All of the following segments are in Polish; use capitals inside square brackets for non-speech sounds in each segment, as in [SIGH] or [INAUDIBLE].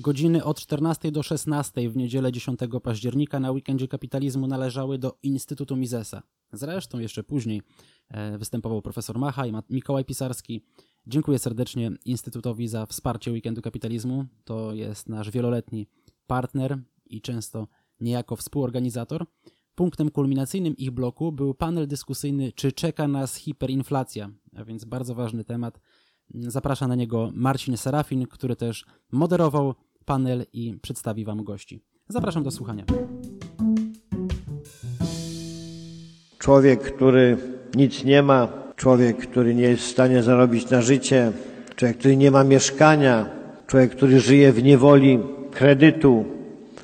Godziny od 14 do 16 w niedzielę 10 października na weekendzie kapitalizmu należały do Instytutu Misesa. Zresztą jeszcze później e, występował profesor Macha i Mikołaj Pisarski. Dziękuję serdecznie Instytutowi za wsparcie weekendu kapitalizmu. To jest nasz wieloletni partner i często niejako współorganizator. Punktem kulminacyjnym ich bloku był panel dyskusyjny, czy czeka nas hiperinflacja, a więc bardzo ważny temat. Zaprasza na niego Marcin Serafin, który też moderował panel i przedstawi Wam gości. Zapraszam do słuchania. Człowiek, który nic nie ma, człowiek, który nie jest w stanie zarobić na życie, człowiek, który nie ma mieszkania, człowiek, który żyje w niewoli kredytu,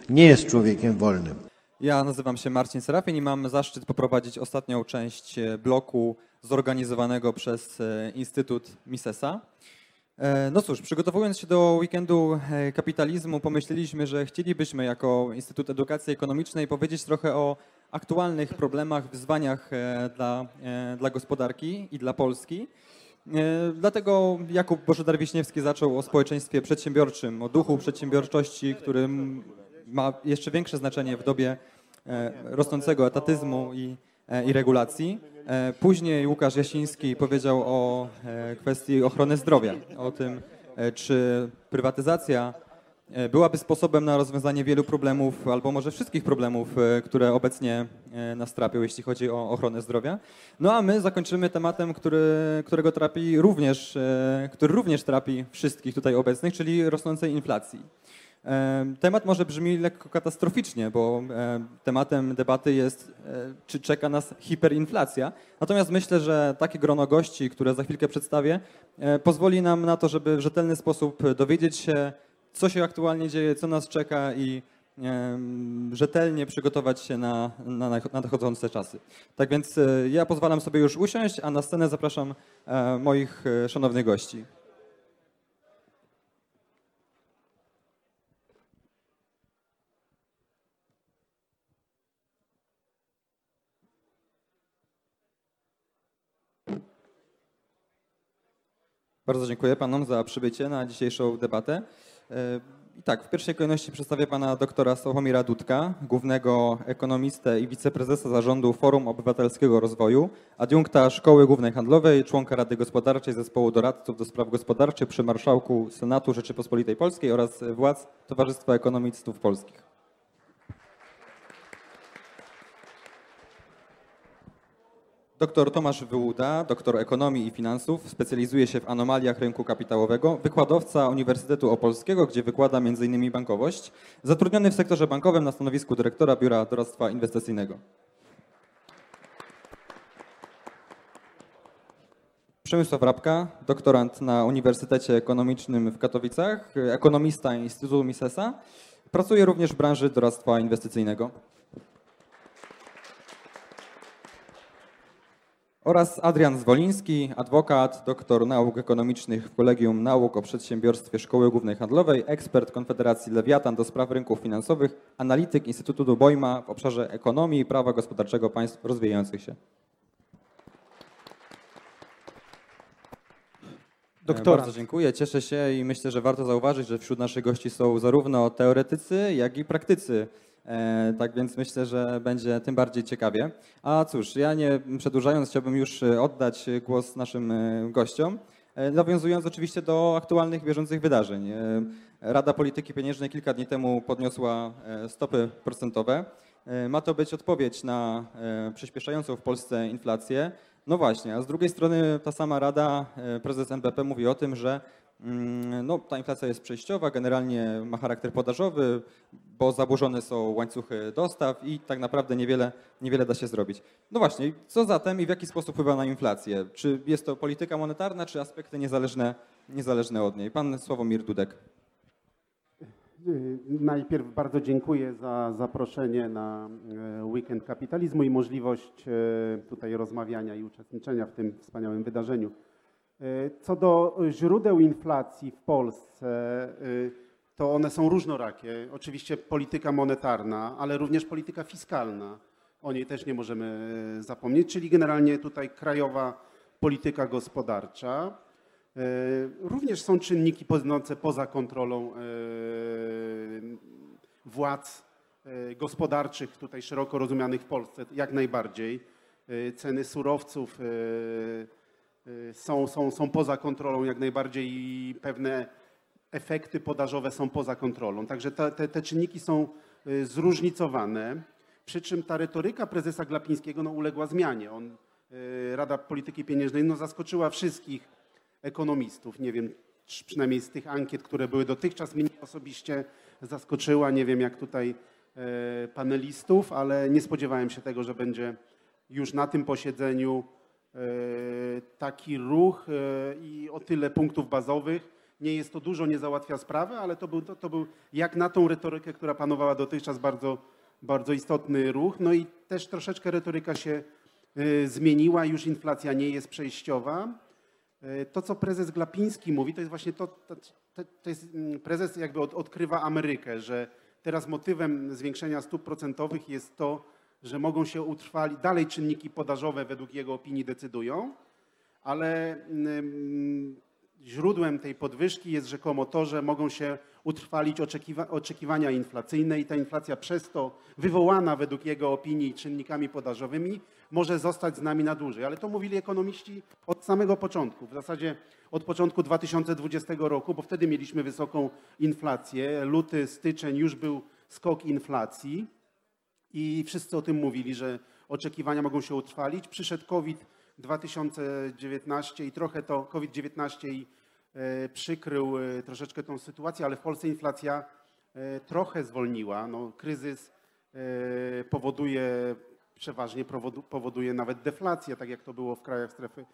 nie jest człowiekiem wolnym. Ja nazywam się Marcin Serafin i mam zaszczyt poprowadzić ostatnią część bloku zorganizowanego przez e, Instytut Misesa. E, no cóż, przygotowując się do weekendu kapitalizmu, pomyśleliśmy, że chcielibyśmy jako Instytut Edukacji Ekonomicznej powiedzieć trochę o aktualnych problemach, wyzwaniach dla, dla gospodarki i dla Polski. Dlatego Jakub Bożydar-Wiśniewski zaczął o społeczeństwie przedsiębiorczym, o duchu przedsiębiorczości, którym ma jeszcze większe znaczenie w dobie e, rosnącego etatyzmu i, e, i regulacji. E, później Łukasz Jasiński powiedział o kwestii ochrony zdrowia, o tym, czy prywatyzacja byłaby sposobem na rozwiązanie wielu problemów, albo może wszystkich problemów, które obecnie nas trapią, jeśli chodzi o ochronę zdrowia. No a my zakończymy tematem, który, którego trapi również, który również trapi wszystkich tutaj obecnych, czyli rosnącej inflacji. Temat może brzmi lekko katastroficznie, bo tematem debaty jest, e, czy czeka nas hiperinflacja. Natomiast myślę, że takie grono gości, które za chwilkę przedstawię, e, pozwoli nam na to, żeby w rzetelny sposób dowiedzieć się, co się aktualnie dzieje, co nas czeka i rzetelnie przygotować się na, na nadchodzące czasy. Tak więc e, ja pozwalam sobie już usiąść, a na scenę zapraszam moich szanownych gości. Bardzo dziękuję panom za przybycie na dzisiejszą debatę. E, I tak, w pierwszej kolejności przedstawię pana doktora Sławomira Dudka, głównego ekonomistę i wiceprezesa zarządu Forum Obywatelskiego Rozwoju, adiunkta Szkoły Głównej Handlowej, członka Rady Gospodarczej Zespołu Doradców do Spraw Gospodarczych przy Marszałku Senatu Rzeczypospolitej Polskiej oraz władz Towarzystwa Ekonomistów Polskich. Doktor Tomasz Wyłuda, doktor ekonomii i finansów, specjalizuje się w anomaliach rynku kapitałowego, wykładowca Uniwersytetu Opolskiego, gdzie wykłada m.in. bankowość, zatrudniony w sektorze bankowym na stanowisku dyrektora Biura Doradztwa Inwestycyjnego. Przemysław Rabka, doktorant na Uniwersytecie Ekonomicznym w Katowicach, ekonomista Instytutu Misesa, pracuje również w branży doradztwa inwestycyjnego. Oraz Adrian Zwoliński, adwokat, doktor nauk ekonomicznych w Kolegium Nauk o Przedsiębiorstwie Szkoły Głównej Handlowej, ekspert Konfederacji Lewiatan do spraw rynków finansowych, analityk Instytutu Dubojma w obszarze ekonomii i prawa gospodarczego państw rozwijających się. Doktora. Bardzo dziękuję, cieszę się i myślę, że warto zauważyć, że wśród naszych gości są zarówno teoretycy, jak i praktycy E, tak więc myślę, że będzie tym bardziej ciekawie. A cóż, ja nie przedłużając, chciałbym już e, oddać głos naszym e, gościom, nawiązując oczywiście do aktualnych, bieżących wydarzeń. Rada Polityki Pieniężnej kilka dni temu podniosła stopy procentowe. Ma to być odpowiedź na przyspieszającą w Polsce inflację. No właśnie, a z drugiej strony ta sama Rada, prezes NBP mówi o tym, że no, ta inflacja jest przejściowa, generalnie ma charakter podażowy, bo zaburzone są łańcuchy dostaw i tak naprawdę niewiele, niewiele da się zrobić. No właśnie, co zatem i w jaki sposób wpływa na inflację? Czy jest to polityka monetarna, czy aspekty niezależne, niezależne od niej? Pan Sławomir Dudek. Najpierw bardzo dziękuję za zaproszenie na e, weekend kapitalizmu i możliwość e, tutaj rozmawiania i uczestniczenia w tym wspaniałym wydarzeniu. E, co do źródeł inflacji w Polsce, e, to one są różnorakie. Oczywiście polityka monetarna, ale również polityka fiskalna. O niej też nie możemy zapomnieć, czyli generalnie tutaj krajowa polityka gospodarcza. Również są czynniki będące poza kontrolą władz gospodarczych, tutaj szeroko rozumianych w Polsce, jak najbardziej. Ceny surowców są, są, są poza kontrolą jak najbardziej i pewne efekty podażowe są poza kontrolą. Także te, te, te czynniki są zróżnicowane. Przy czym ta retoryka prezesa Glapińskiego no, uległa zmianie. On, Rada Polityki Pieniężnej no, zaskoczyła wszystkich ekonomistów. Nie wiem, przynajmniej z tych ankiet, które były dotychczas, mnie osobiście zaskoczyła. Nie wiem, jak tutaj panelistów, ale nie spodziewałem się tego, że będzie już na tym posiedzeniu taki ruch i o tyle punktów bazowych. Nie jest to dużo, nie załatwia sprawy, ale to był, to, to był jak na tą retorykę, która panowała dotychczas bardzo, bardzo istotny ruch. No i też troszeczkę retoryka się zmieniła, już inflacja nie jest przejściowa. To, co prezes Glapiński mówi, to jest właśnie to, to, to jest prezes jakby od, odkrywa Amerykę, że teraz motywem zwiększenia stóp procentowych jest to, że mogą się utrwalić, dalej czynniki podażowe według jego opinii decydują, ale źródłem tej podwyżki jest rzekomo to, że mogą się utrwalić oczekiwa oczekiwania inflacyjne i ta inflacja przez to wywołana według jego opinii czynnikami podażowymi może zostać z nami na dłużej. Ale to mówili ekonomiści od samego początku, w zasadzie od początku 2020 roku, bo wtedy mieliśmy wysoką inflację. Luty, styczeń już był skok inflacji i wszyscy o tym mówili, że oczekiwania mogą się utrwalić. Przyszedł COVID 2019 i trochę to COVID-19 i przykrył troszeczkę tą sytuację, ale w Polsce inflacja trochę zwolniła. No, kryzys powoduje, przeważnie powoduje nawet deflację, tak jak to było w krajach strefy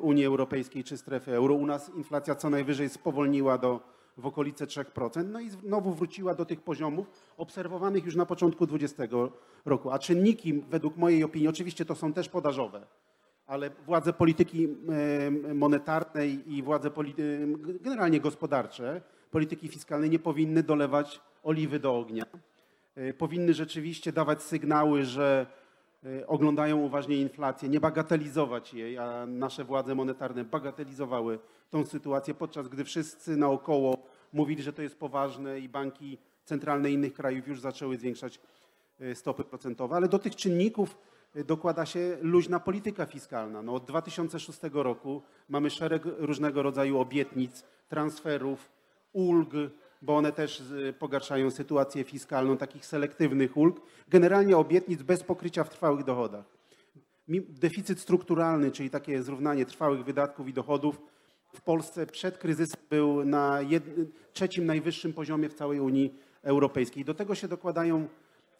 Unii Europejskiej czy strefy euro. U nas inflacja co najwyżej spowolniła do w okolice 3%, no i znowu wróciła do tych poziomów obserwowanych już na początku 2020 roku. A czynniki, według mojej opinii, oczywiście to są też podażowe, ale władze polityki monetarnej i władze generalnie gospodarcze, polityki fiskalnej nie powinny dolewać oliwy do ognia. Powinny rzeczywiście dawać sygnały, że oglądają uważnie inflację, nie bagatelizować jej, a nasze władze monetarne bagatelizowały tą sytuację, podczas gdy wszyscy naokoło mówili, że to jest poważne i banki centralne innych krajów już zaczęły zwiększać stopy procentowe. Ale do tych czynników dokłada się luźna polityka fiskalna. No od 2006 roku mamy szereg różnego rodzaju obietnic, transferów, ulg, bo one też pogarszają sytuację fiskalną, takich selektywnych ulg, generalnie obietnic bez pokrycia w trwałych dochodach. Deficyt strukturalny, czyli takie zrównanie trwałych wydatków i dochodów w Polsce przed kryzysem był na jednym, trzecim najwyższym poziomie w całej Unii Europejskiej. Do tego się dokładają,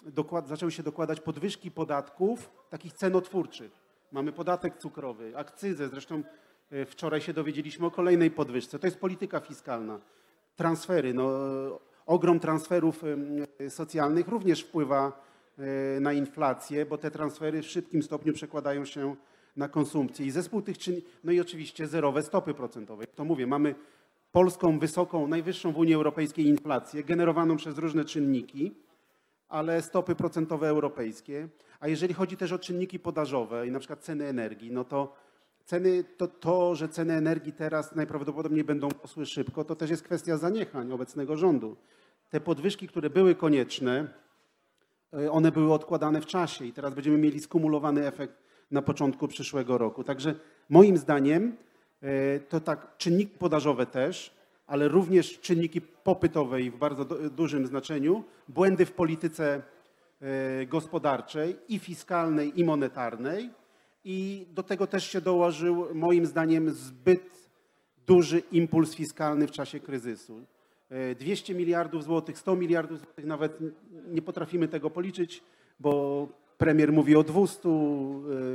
dokład, zaczęły się dokładać podwyżki podatków, takich cenotwórczych. Mamy podatek cukrowy, akcyzę, zresztą wczoraj się dowiedzieliśmy o kolejnej podwyżce. To jest polityka fiskalna transfery. No, ogrom transferów socjalnych również wpływa na inflację, bo te transfery w szybkim stopniu przekładają się na konsumpcję. I zespół tych czynników, no i oczywiście zerowe stopy procentowe. Jak to mówię, mamy polską wysoką, najwyższą w Unii Europejskiej inflację, generowaną przez różne czynniki, ale stopy procentowe europejskie. A jeżeli chodzi też o czynniki podażowe i na przykład ceny energii, no to Ceny, to, to, że ceny energii teraz najprawdopodobniej będą rosły szybko, to też jest kwestia zaniechań obecnego rządu. Te podwyżki, które były konieczne, one były odkładane w czasie i teraz będziemy mieli skumulowany efekt na początku przyszłego roku. Także moim zdaniem to tak czynniki podażowe też, ale również czynniki popytowe i w bardzo dużym znaczeniu, błędy w polityce gospodarczej i fiskalnej i monetarnej, i do tego też się dołożył, moim zdaniem, zbyt duży impuls fiskalny w czasie kryzysu. 200 miliardów złotych, 100 miliardów złotych, nawet nie potrafimy tego policzyć, bo premier mówi o 200,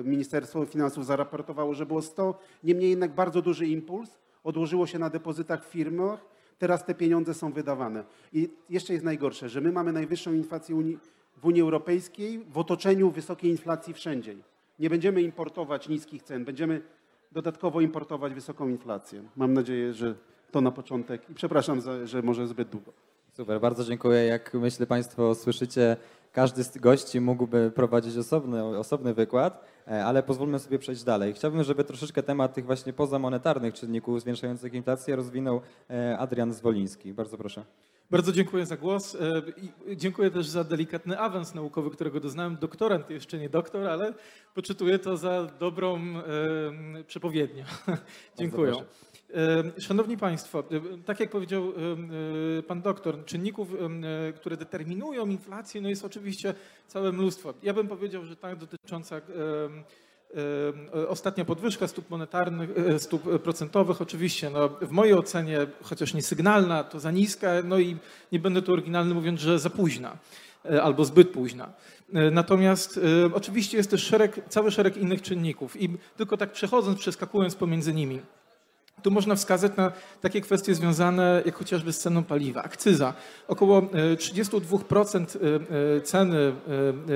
Ministerstwo Finansów zaraportowało, że było 100. Niemniej jednak bardzo duży impuls odłożyło się na depozytach w firmach. Teraz te pieniądze są wydawane. I jeszcze jest najgorsze, że my mamy najwyższą inflację w Unii Europejskiej w otoczeniu wysokiej inflacji wszędzie. Nie będziemy importować niskich cen, będziemy dodatkowo importować wysoką inflację. Mam nadzieję, że to na początek i przepraszam, za, że może zbyt długo. Super, bardzo dziękuję. Jak myślę Państwo słyszycie, każdy z gości mógłby prowadzić osobny, osobny wykład, e, ale pozwólmy sobie przejść dalej. Chciałbym, żeby troszeczkę temat tych właśnie pozamonetarnych czynników zwiększających inflację rozwinął e, Adrian Zwoliński. Bardzo proszę. Bardzo dziękuję za głos e, i dziękuję też za delikatny awans naukowy, którego doznałem. Doktorant jeszcze nie doktor, ale poczytuję to za dobrą e, przepowiednię. [LAUGHS] dziękuję. E, szanowni Państwo, tak jak powiedział Pan doktor, czynników, które determinują inflację, no jest oczywiście całe mnóstwo. Ja bym powiedział, że tak dotycząca Ostatnia podwyżka stóp monetarnych, e, stóp procentowych oczywiście no, w mojej ocenie, chociaż nie sygnalna, to za niska, no i nie będę tu oryginalny mówiąc, że za późna e, albo zbyt późna. E, natomiast oczywiście jest też szereg, cały szereg innych czynników i tylko tak przechodząc, przeskakując pomiędzy nimi. Tu można wskazać na takie kwestie związane jak chociażby z ceną paliwa. Akcyza. Około 32% ceny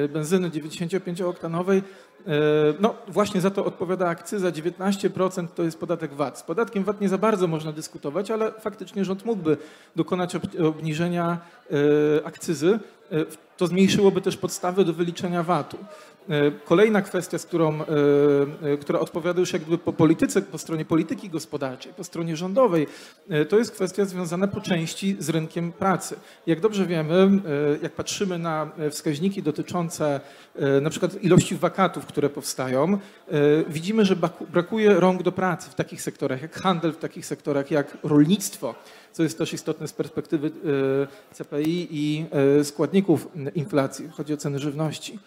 benzyny 95-oktanowej E, no właśnie za to odpowiada akcyza, 19% to jest podatek VAT. Z podatkiem VAT nie za bardzo można dyskutować, ale faktycznie rząd mógłby dokonać obniżenia e, akcyzy. E, to zmniejszyłoby też podstawy do wyliczenia VAT-u. E, kolejna kwestia, z którą, e, e, która odpowiada już jakby po polityce, po stronie polityki gospodarczej, po stronie rządowej, to jest kwestia związana po części z rynkiem pracy. Jak dobrze wiemy, jak patrzymy na wskaźniki dotyczące na przykład ilości wakatów, które powstają, widzimy, że brakuje rąk do pracy w takich sektorach jak handel, w takich sektorach jak rolnictwo, co jest też istotne z perspektywy CPI i składników inflacji, chodzi o ceny żywności.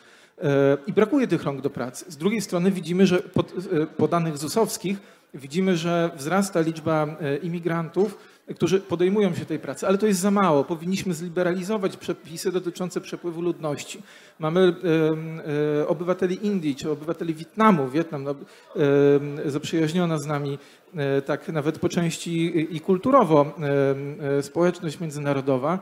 E, I brakuje tych rąk do pracy. Z drugiej strony widzimy, że po, e, po danych ZUS-owskich widzimy, że wzrasta liczba e, imigrantów, którzy podejmują się tej pracy, ale to jest za mało. Powinniśmy zliberalizować przepisy dotyczące przepływu ludności. Mamy obywateli Indii czy obywateli Wietnamu. Wietnam no, zaprzyjaźniona z nami tak nawet po części i kulturowo społeczność międzynarodowa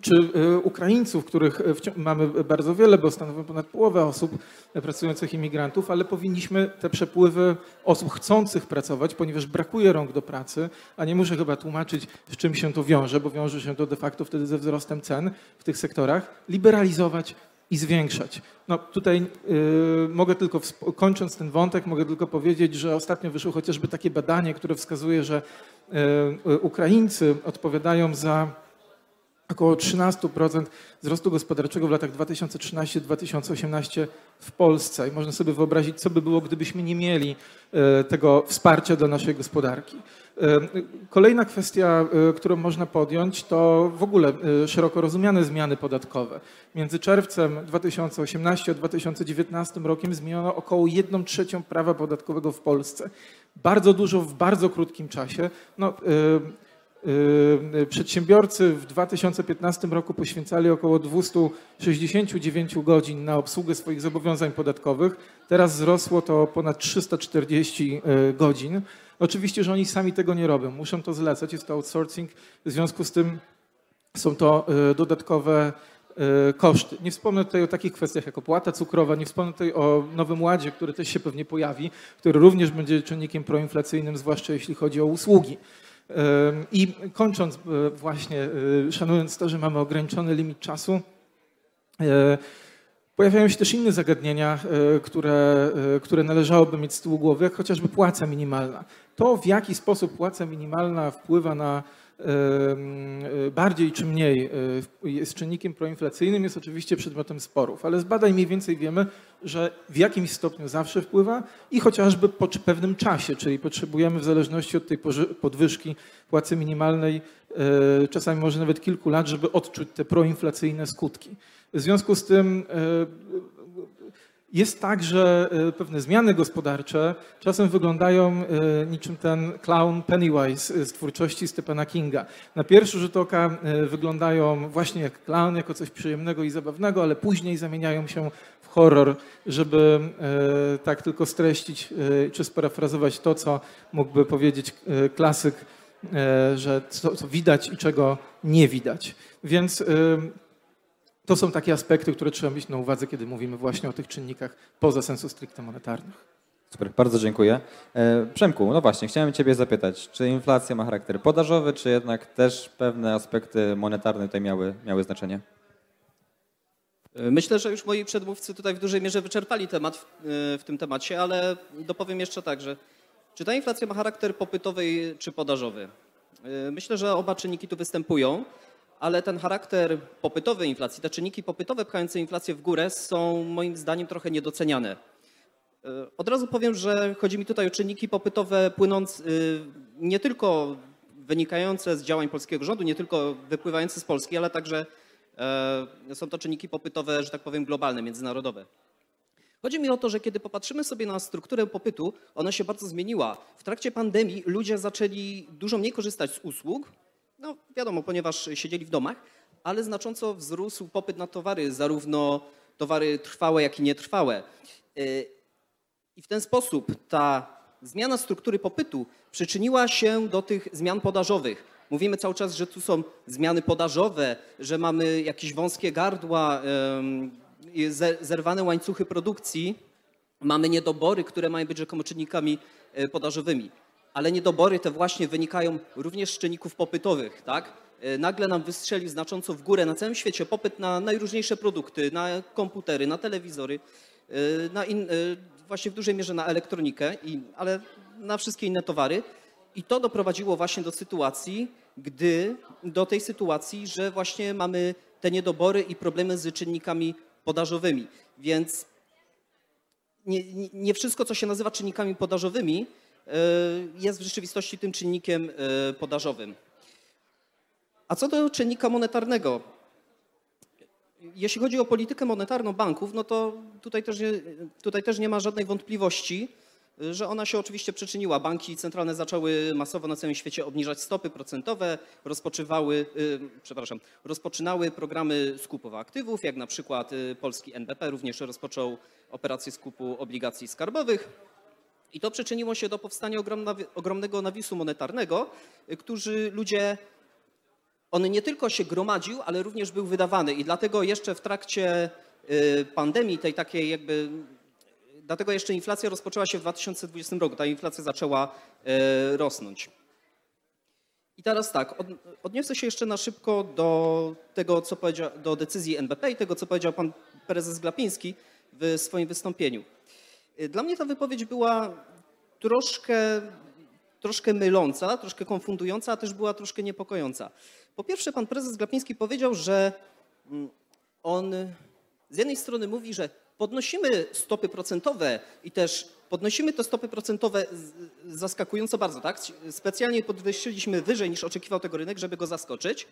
czy e, Ukraińców, których e, mamy bardzo wiele, bo stanowią ponad połowę osób pracujących imigrantów, ale powinniśmy te przepływy osób chcących pracować, ponieważ brakuje rąk do pracy, a nie muszę chyba tłumaczyć, z czym się to wiąże, bo wiąże się to de facto wtedy ze wzrostem cen w tych sektorach, liberalizować i zwiększać. No tutaj yy, mogę tylko, kończąc ten wątek, mogę tylko powiedzieć, że ostatnio wyszło chociażby takie badanie, które wskazuje, że yy, Ukraińcy odpowiadają za około 13% wzrostu gospodarczego w latach 2013-2018 w Polsce. I można sobie wyobrazić, co by było, gdybyśmy nie mieli e, tego wsparcia dla naszej gospodarki. E, kolejna kwestia, e, którą można podjąć, to w ogóle szeroko rozumiane zmiany podatkowe. Między czerwcem 2018 a 2019 rokiem zmieniono około 1 trzecią prawa podatkowego w Polsce. Bardzo dużo w bardzo krótkim czasie. No, Yy, przedsiębiorcy w 2015 roku poświęcali około 269 godzin na obsługę swoich zobowiązań podatkowych. Teraz wzrosło to ponad 340 yy, godzin. Oczywiście, że oni sami tego nie robią, muszą to zlecać, jest to outsourcing, w związku z tym są to yy, dodatkowe koszty. Nie wspomnę tutaj o takich kwestiach jak opłata cukrowa, nie wspomnę tutaj o Nowym Ładzie, który też się pewnie pojawi, który również będzie czynnikiem proinflacyjnym, zwłaszcza jeśli chodzi o usługi. I kończąc e, właśnie, e, szanując to, że mamy ograniczony limit czasu, e, pojawiają się też inne zagadnienia, które, które należałoby mieć z tyłu głowy, jak chociażby płaca minimalna. To, w jaki sposób płaca minimalna wpływa na bardziej czy mniej jest czynnikiem proinflacyjnym, jest oczywiście przedmiotem sporów, ale z badań mniej więcej wiemy, że w jakimś stopniu zawsze wpływa i chociażby po pewnym czasie, czyli potrzebujemy w zależności od tej podwyżki płacy minimalnej e, czasami może nawet kilku lat, żeby odczuć te proinflacyjne skutki. W związku z tym jest tak, że e, pewne zmiany gospodarcze czasem wyglądają e, niczym ten clown Pennywise z twórczości Stephena Kinga. Na pierwszy rzut oka e, wyglądają właśnie jak clown, jako coś przyjemnego i zabawnego, ale później zamieniają się w horror, żeby tak tylko streścić czy sparafrazować to, co mógłby powiedzieć klasyk, że co widać i czego nie widać. Więc to są takie aspekty, które trzeba mieć na uwadze, kiedy mówimy właśnie o tych czynnikach poza sensu stricte monetarnych. Super, bardzo dziękuję. E, Przemku, no właśnie, chciałem Ciebie zapytać, czy inflacja ma charakter podażowy, czy jednak też pewne aspekty monetarne tutaj miały, miały znaczenie? Myślę, że już moi przedmówcy tutaj w dużej mierze wyczerpali temat w, w tym temacie, ale dopowiem jeszcze tak, że czy ta inflacja ma charakter popytowy czy podażowy? Myślę, że oba czynniki tu występują, ale ten charakter popytowy inflacji, te czynniki popytowe pchające inflację w górę są moim zdaniem trochę niedoceniane. Od razu powiem, że chodzi mi tutaj o czynniki popytowe płynące nie tylko wynikające z działań polskiego rządu, nie tylko wypływające z Polski, ale także e, są to czynniki popytowe, że tak powiem, globalne, międzynarodowe. Chodzi mi o to, że kiedy popatrzymy sobie na strukturę popytu, ona się bardzo zmieniła. W trakcie pandemii ludzie zaczęli dużo mniej korzystać z usług, no wiadomo, ponieważ siedzieli w domach, ale znacząco wzrósł popyt na towary, zarówno towary trwałe, jak i nietrwałe. E, I w ten sposób ta zmiana struktury popytu przyczyniła się do tych zmian podażowych. Mówimy cały czas, że tu są zmiany podażowe, że mamy jakieś wąskie gardła, zerwane łańcuchy produkcji, mamy niedobory, które mają być rzekomo czynnikami e, podażowymi. Ale niedobory te właśnie wynikają również z czynników popytowych, tak? E, nagle nam wystrzelił znacząco w górę na całym świecie popyt na najróżniejsze produkty, na komputery, na telewizory, e, na in, właśnie w dużej mierze na elektronikę, ale na wszystkie inne towary. I to doprowadziło właśnie do sytuacji, gdy do tej sytuacji, że właśnie mamy te niedobory i problemy z czynnikami podażowymi. Więc nie, nie wszystko, co się nazywa czynnikami podażowymi, e, jest w rzeczywistości tym czynnikiem e, podażowym. A co do czynnika monetarnego, jeśli chodzi o politykę monetarną banków, no to tutaj też, nie, tutaj też nie ma żadnej wątpliwości, że ona się oczywiście przyczyniła. Banki centralne zaczęły masowo na całym świecie obniżać stopy procentowe, rozpoczywały, yy, przepraszam, rozpoczynały programy skupu aktywów, jak na przykład y, polski NBP również rozpoczął operację skupu obligacji skarbowych. I to przyczyniło się do powstania ogromnego nawisu monetarnego, y, którzy ludzie on nie tylko się gromadził, ale również był wydawany i dlatego jeszcze w trakcie y, pandemii, tej takiej jakby, dlatego jeszcze inflacja rozpoczęła się w 2020 roku, ta inflacja zaczęła y, rosnąć. I teraz tak, odniosę się jeszcze na szybko do tego, co powiedział, do decyzji NBP i tego, co powiedział pan prezes Glapiński w swoim wystąpieniu. Y, dla mnie ta wypowiedź była troszkę, troszkę myląca, troszkę konfundująca, a też była troszkę niepokojąca. Po pierwsze, pan prezes Glapiński powiedział, że mm, on z jednej strony mówi, że podnosimy stopy procentowe i też podnosimy te stopy procentowe zaskakująco bardzo, tak? Specjalnie podwyższyliśmy wyżej niż oczekiwał tego rynek, żeby go zaskoczyć,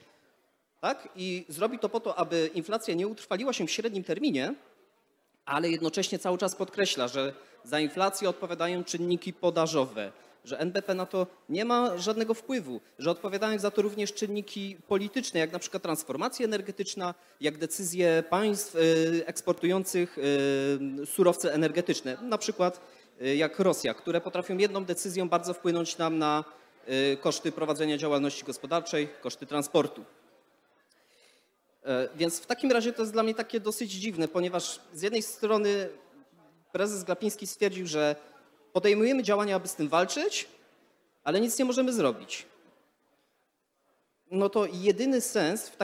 tak? I zrobi to po to, aby inflacja nie utrwaliła się w średnim terminie, ale jednocześnie cały czas podkreśla, że za inflację odpowiadają czynniki podażowe, że NBP na to nie ma żadnego wpływu, że odpowiadają za to również czynniki polityczne, jak na przykład transformacja energetyczna, jak decyzje państw y, eksportujących y, surowce energetyczne, na przykład y, jak Rosja, które potrafią jedną decyzją bardzo wpłynąć nam na koszty prowadzenia działalności gospodarczej, koszty transportu. E, więc w takim razie to jest dla mnie takie dosyć dziwne, ponieważ z jednej strony prezes Glapiński stwierdził, że podejmujemy działania, aby z tym walczyć, ale nic nie możemy zrobić. No to jedyny sens w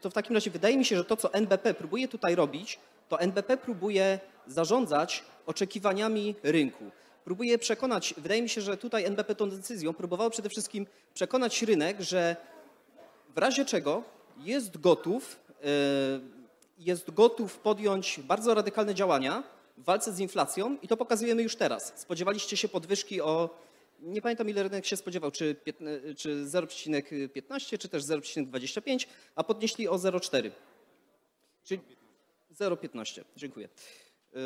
to w takim razie wydaje mi się, że to, co NBP próbuje tutaj robić, to NBP próbuje zarządzać oczekiwaniami rynku. Próbuje przekonać, wydaje mi się, że tutaj NBP tą decyzją próbowało przede wszystkim przekonać rynek, że w razie czego jest gotów, e, jest gotów podjąć bardzo radykalne działania, w walce z inflacją i to pokazujemy już teraz. Spodziewaliście się podwyżki o, nie pamiętam ile rynek się spodziewał, czy, czy 0,15 czy też 0,25, a podnieśli o 0,4. Czyli 0,15. Dziękuję. E,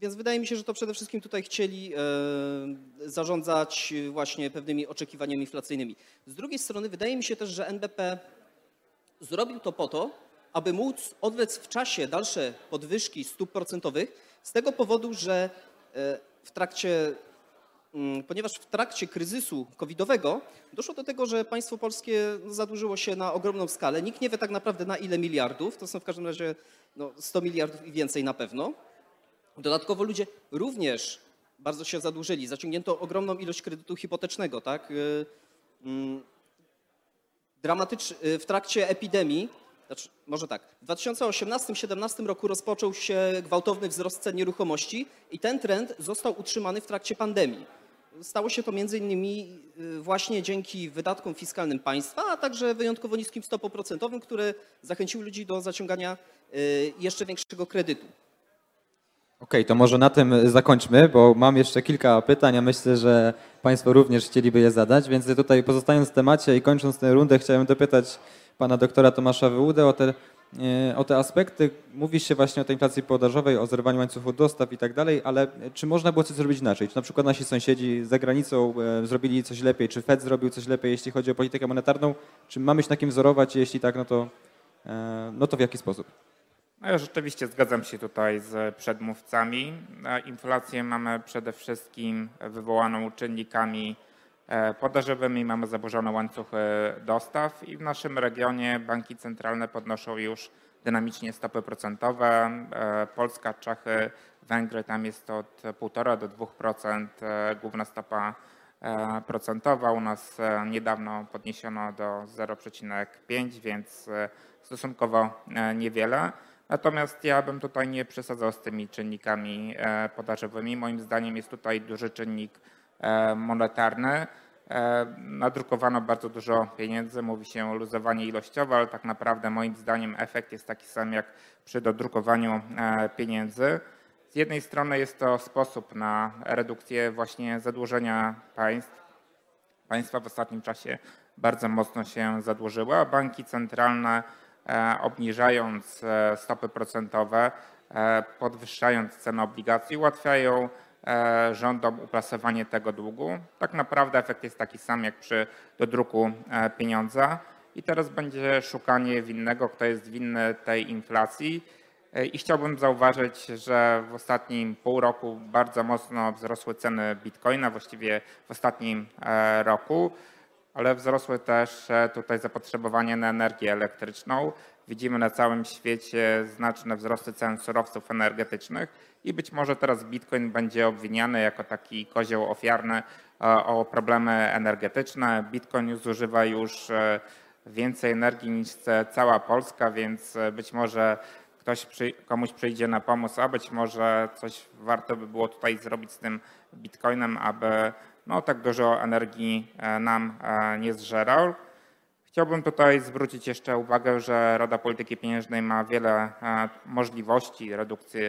więc wydaje mi się, że to przede wszystkim tutaj chcieli e, zarządzać właśnie pewnymi oczekiwaniami inflacyjnymi. Z drugiej strony wydaje mi się też, że NBP zrobił to po to, aby móc odwlec w czasie dalsze podwyżki stóp procentowych z tego powodu, że e, w trakcie, mm, ponieważ w trakcie kryzysu covidowego doszło do tego, że państwo polskie zadłużyło się na ogromną skalę. Nikt nie wie tak naprawdę na ile miliardów, to są w każdym razie no, 100 miliardów i więcej na pewno. Dodatkowo ludzie również bardzo się zadłużyli. Zaciągnięto ogromną ilość kredytu hipotecznego, tak? Dramatycz, w trakcie epidemii znaczy, może tak, w 2018-2017 roku rozpoczął się gwałtowny wzrost cen nieruchomości i ten trend został utrzymany w trakcie pandemii. Stało się to między innymi y, właśnie dzięki wydatkom fiskalnym państwa, a także wyjątkowo niskim stopom procentowym, które zachęciły ludzi do zaciągania y, jeszcze większego kredytu. Okej, to może na tym zakończmy, bo mam jeszcze kilka pytań, a myślę, że Państwo również chcieliby je zadać, więc tutaj pozostając w temacie i kończąc tę rundę, chciałem dopytać Pana doktora Tomasza Wyłudę o te, e, o te aspekty. Mówi się właśnie o tej inflacji podażowej, o zerwaniu łańcuchu dostaw i tak dalej, ale czy można było coś zrobić inaczej? Czy na przykład nasi sąsiedzi za granicą e, zrobili coś lepiej, czy Fed zrobił coś lepiej, jeśli chodzi o politykę monetarną? Czy mamy się na kim wzorować? Jeśli tak, no to, e, no to w jaki sposób? No ja rzeczywiście zgadzam się tutaj z przedmówcami. Inflację mamy przede wszystkim wywołaną czynnikami e, podażowymi, mamy zaburzone łańcuchy dostaw i w naszym regionie banki centralne podnoszą już dynamicznie stopy procentowe. E, Polska, Czechy, Węgry, tam jest od 1,5 do 2% e, główna stopa procentowa. U nas niedawno podniesiono do 0,5, więc stosunkowo niewiele. Natomiast ja bym tutaj nie przesadzał z tymi czynnikami e, podażowymi. Moim zdaniem jest tutaj duży czynnik e, monetarny. E, nadrukowano bardzo dużo pieniędzy, mówi się o luzowanie ilościowe, ale tak naprawdę moim zdaniem efekt jest taki sam jak przy dodrukowaniu pieniędzy. Z jednej strony jest to sposób na redukcję właśnie zadłużenia państw. Państwa w ostatnim czasie bardzo mocno się zadłużyły, a banki centralne obniżając e, stopy procentowe, e, podwyższając cenę obligacji, ułatwiają rządom uplasowanie tego długu. Tak naprawdę efekt jest taki sam jak przy dodruku pieniądza. I teraz będzie szukanie winnego, kto jest winny tej inflacji. I chciałbym zauważyć, że w ostatnim pół roku bardzo mocno wzrosły ceny bitcoina, właściwie w ostatnim roku ale wzrosły też e, tutaj zapotrzebowanie na energię elektryczną. Widzimy na całym świecie znaczne wzrosty cen surowców energetycznych i być może teraz Bitcoin będzie obwiniany jako taki kozioł ofiarny e, o problemy energetyczne. Bitcoin zużywa już e, więcej energii niż cała Polska, więc być może ktoś przy, komuś przyjdzie na pomoc, a być może coś warto by było tutaj zrobić z tym Bitcoinem, aby no, tak dużo energii e, nam e, nie zżerał. Chciałbym tutaj zwrócić jeszcze uwagę, że Rada Polityki Pieniężnej ma wiele e, możliwości redukcji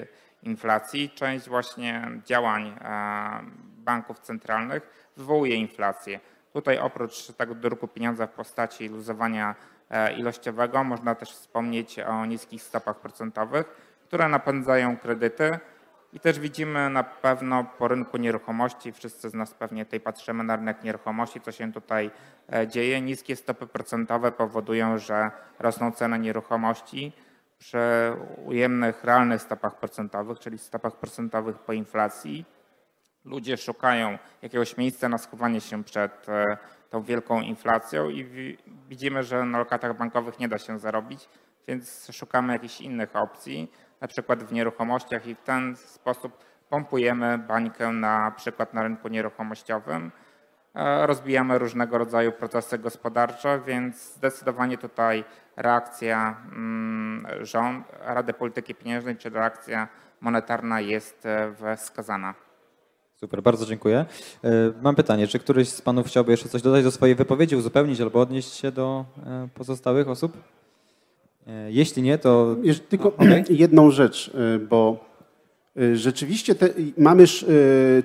inflacji. Część właśnie działań banków centralnych wywołuje inflację. Tutaj oprócz tego druku pieniądza w postaci luzowania ilościowego można też wspomnieć o niskich stopach procentowych, które napędzają kredyty, i też widzimy na pewno po rynku nieruchomości, wszyscy z nas pewnie tutaj patrzymy na rynek nieruchomości, co się tutaj e, dzieje. Niskie stopy procentowe powodują, że rosną ceny nieruchomości przy ujemnych, realnych stopach procentowych, czyli stopach procentowych po inflacji. Ludzie szukają jakiegoś miejsca na schowanie się przed e, tą wielką inflacją i widzimy, że na lokatach bankowych nie da się zarobić, więc szukamy jakichś innych opcji na przykład w nieruchomościach i w ten sposób pompujemy bańkę na przykład na rynku nieruchomościowym. E, rozbijamy różnego rodzaju procesy gospodarcze, więc zdecydowanie tutaj reakcja mm, rząd, Rady Polityki Pieniężnej czy reakcja monetarna jest e, wskazana. Super, bardzo dziękuję. E, mam pytanie, czy któryś z panów chciałby jeszcze coś dodać do swojej wypowiedzi, uzupełnić albo odnieść się do pozostałych osób? E, jeśli nie, to. Tylko okay. [CLEARS THROAT] jedną rzecz, e, bo e, rzeczywiście te, mamy